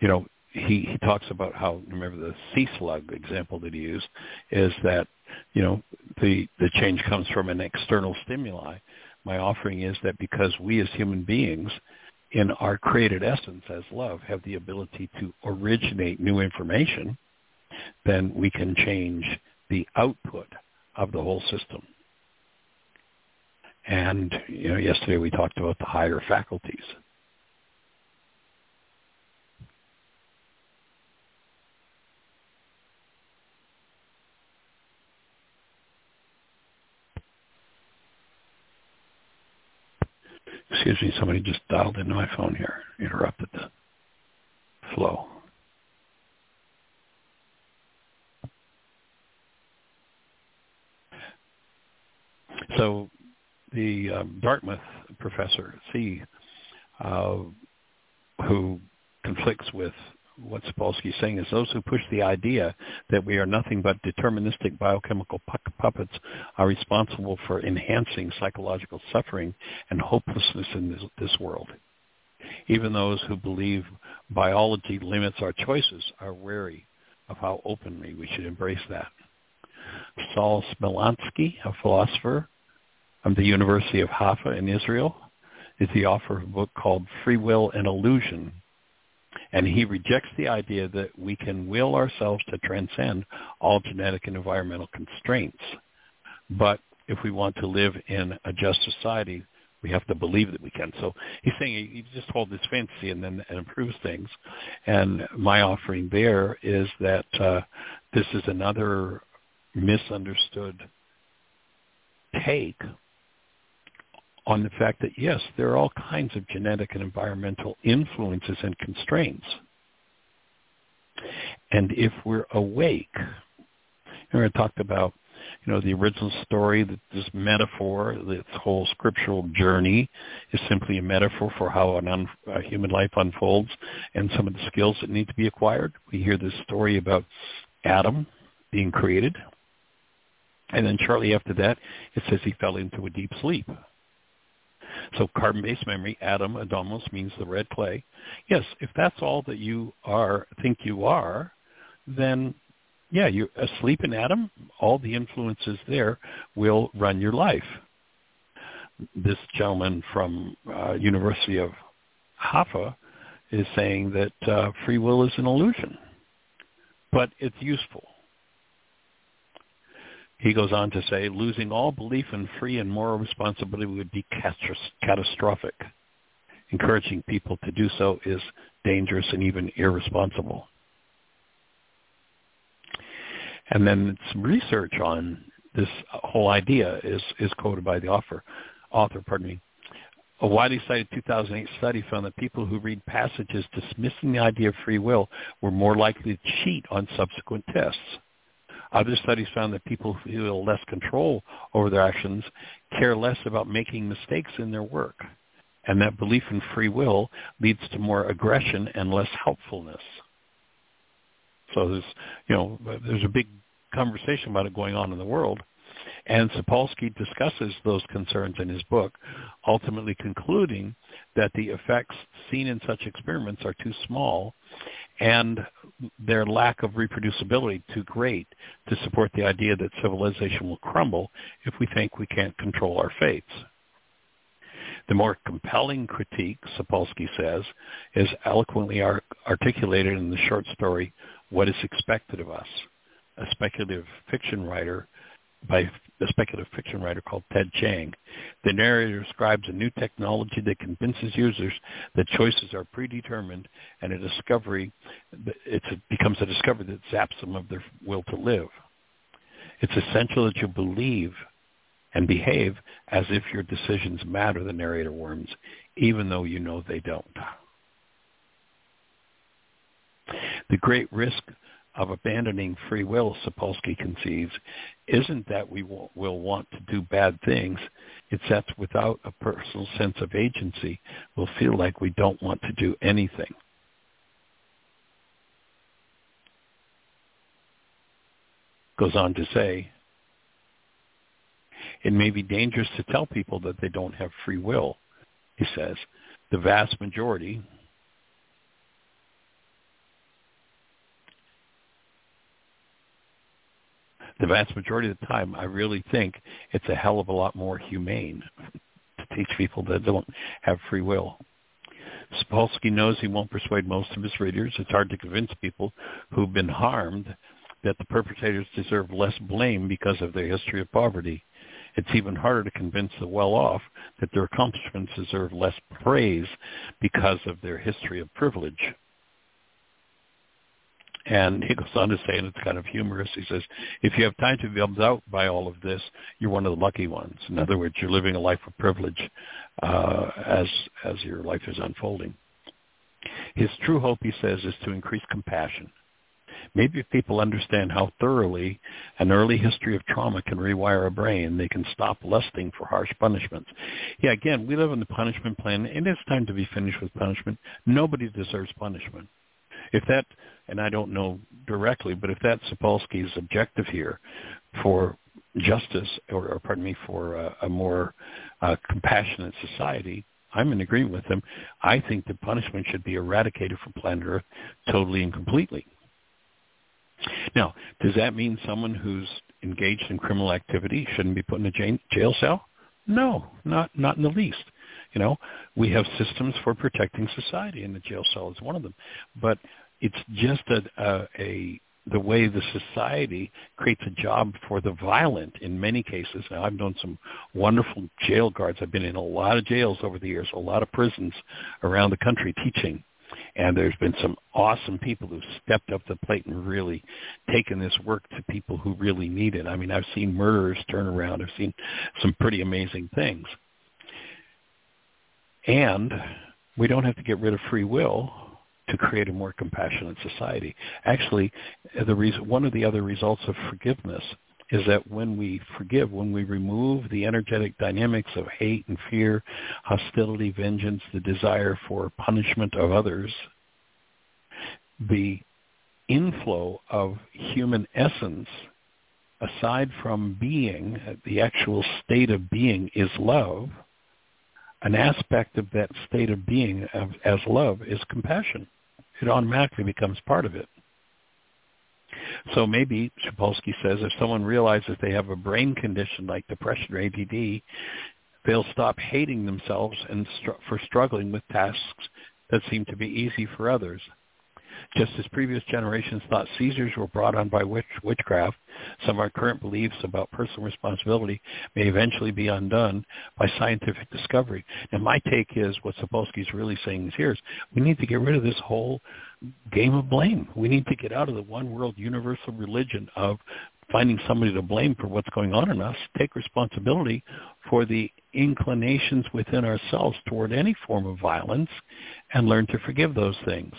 you know, he, he talks about how, remember the sea slug example that he used, is that, you know, the, the change comes from an external stimuli. My offering is that because we as human beings, in our created essence as love, have the ability to originate new information, then we can change the output of the whole system. And you know, yesterday we talked about the higher faculties. Excuse me, somebody just dialed into my phone here, interrupted the flow. So the um, Dartmouth professor, Tse, uh, who conflicts with what Sapolsky is saying is those who push the idea that we are nothing but deterministic biochemical pu- puppets are responsible for enhancing psychological suffering and hopelessness in this, this world. Even those who believe biology limits our choices are wary of how openly we should embrace that. Saul Smilansky, a philosopher, from the University of Haifa in Israel is the author of a book called Free Will and Illusion. And he rejects the idea that we can will ourselves to transcend all genetic and environmental constraints. But if we want to live in a just society, we have to believe that we can. So he's saying he just hold this fantasy and then and improves things. And my offering there is that uh, this is another misunderstood take on the fact that, yes, there are all kinds of genetic and environmental influences and constraints. And if we're awake, and I talked about, you know, the original story, this metaphor, this whole scriptural journey is simply a metaphor for how an un, a human life unfolds and some of the skills that need to be acquired. We hear this story about Adam being created. And then shortly after that, it says he fell into a deep sleep. So carbon-based memory, Adam, Adamos means the red clay. Yes, if that's all that you are, think you are, then yeah, you're asleep in Adam. All the influences there will run your life. This gentleman from uh, University of Hoffa is saying that uh, free will is an illusion, but it's useful. He goes on to say, losing all belief in free and moral responsibility would be catastrophic. Encouraging people to do so is dangerous and even irresponsible. And then some research on this whole idea is, is quoted by the author, author, pardon me. A widely cited 2008 study found that people who read passages dismissing the idea of free will were more likely to cheat on subsequent tests. Other studies found that people who feel less control over their actions care less about making mistakes in their work, and that belief in free will leads to more aggression and less helpfulness. So there's, you know, there's a big conversation about it going on in the world. And Sapolsky discusses those concerns in his book, ultimately concluding that the effects seen in such experiments are too small and their lack of reproducibility too great to support the idea that civilization will crumble if we think we can't control our fates. The more compelling critique, Sapolsky says, is eloquently articulated in the short story, What is Expected of Us, a speculative fiction writer by a speculative fiction writer called Ted Chiang. The narrator describes a new technology that convinces users that choices are predetermined and a discovery, it becomes a discovery that zaps them of their will to live. It's essential that you believe and behave as if your decisions matter, the narrator warns, even though you know they don't. The great risk of abandoning free will, Sapolsky conceives, isn't that we will, want to do bad things. It's that without a personal sense of agency, we'll feel like we don't want to do anything. Goes on to say, it may be dangerous to tell people that they don't have free will, he says. The vast majority, the vast majority of the time, I really think it's a hell of a lot more humane to teach people that don't have free will. Sapolsky knows he won't persuade most of his readers. It's hard to convince people who've been harmed that the perpetrators deserve less blame because of their history of poverty. It's even harder to convince the well-off that their accomplishments deserve less praise because of their history of privilege. And he goes on to say, and it's kind of humorous, he says, if you have time to be out by all of this, you're one of the lucky ones. In other words, you're living a life of privilege uh, as, as your life is unfolding. His true hope, he says, is to increase compassion. Maybe if people understand how thoroughly an early history of trauma can rewire a brain, they can stop lusting for harsh punishments. Yeah, again, we live in the punishment plan, and it's time to be finished with punishment. Nobody deserves punishment. If that, and I don't know directly, but if that's Sapolsky's objective here for justice, or, or pardon me, for a, a more uh, compassionate society, I'm in agreement with him. I think that punishment should be eradicated from planet Earth totally and completely. Now, does that mean someone who's engaged in criminal activity shouldn't be put in a jail cell? No, not not in the least. You know, we have systems for protecting society, and the jail cell is one of them. But it's just a, a, uh, a the way the society creates a job for the violent in many cases. Now, I've known some wonderful jail guards. I've been in a lot of jails over the years, a lot of prisons around the country teaching. And there's been some awesome people who've stepped up the plate and really taken this work to people who really need it. I mean, I've seen murderers turn around. I've seen some pretty amazing things. And we don't have to get rid of free will to create a more compassionate society. Actually, the reason, one of the other results of forgiveness is that when we forgive, when we remove the energetic dynamics of hate and fear, hostility, vengeance, the desire for punishment of others, the inflow of human essence, aside from being, the actual state of being is love, an aspect of that state of being of, as love is compassion. It automatically becomes part of it. So maybe Sapolsky says if someone realizes they have a brain condition like depression or ADD, They'll stop hating themselves and str- for struggling with tasks that seem to be easy for others. Just as previous generations thought seizures were brought on by witch, witchcraft, some of our current beliefs about personal responsibility may eventually be undone by scientific discovery. And my take is what Sapolsky's really saying is here is we need to get rid of this whole game of blame. We need to get out of the one world universal religion of finding somebody to blame for what's going on in us, take responsibility for the inclinations within ourselves toward any form of violence and learn to forgive those things.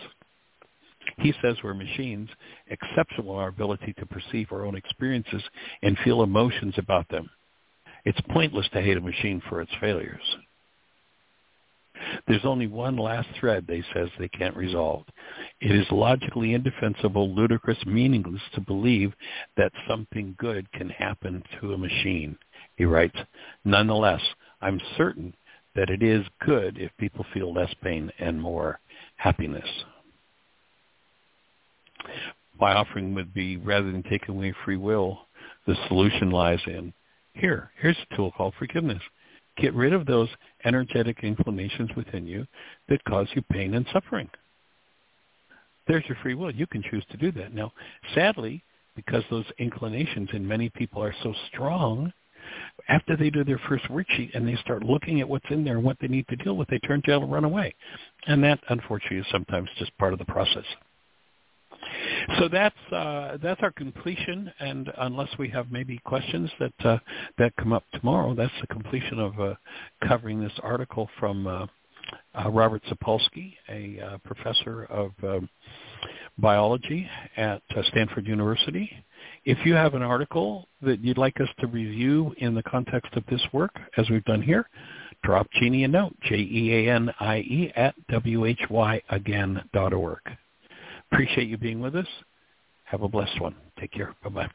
He says we're machines, exceptional in our ability to perceive our own experiences and feel emotions about them. It's pointless to hate a machine for its failures. There's only one last thread, they says they can't resolve. It is logically indefensible, ludicrous, meaningless to believe that something good can happen to a machine. He writes, nonetheless, I'm certain that it is good if people feel less pain and more happiness. My offering would be rather than taking away free will, the solution lies in here. Here's a tool called forgiveness. Get rid of those energetic inclinations within you that cause you pain and suffering. There's your free will. You can choose to do that. Now, sadly, because those inclinations in many people are so strong, after they do their first worksheet and they start looking at what's in there and what they need to deal with, they turn tail and run away. And that, unfortunately, is sometimes just part of the process. So that's uh, that's our completion, and unless we have maybe questions that uh, that come up tomorrow, that's the completion of uh, covering this article from uh, uh, Robert Sapolsky, a uh, professor of um, biology at Stanford University. If you have an article that you'd like us to review in the context of this work, as we've done here, drop Jeanie a note, J-E-A-N-I-E at W-H-Y again dot org. Appreciate you being with us. Have a blessed one. Take care. Bye-bye.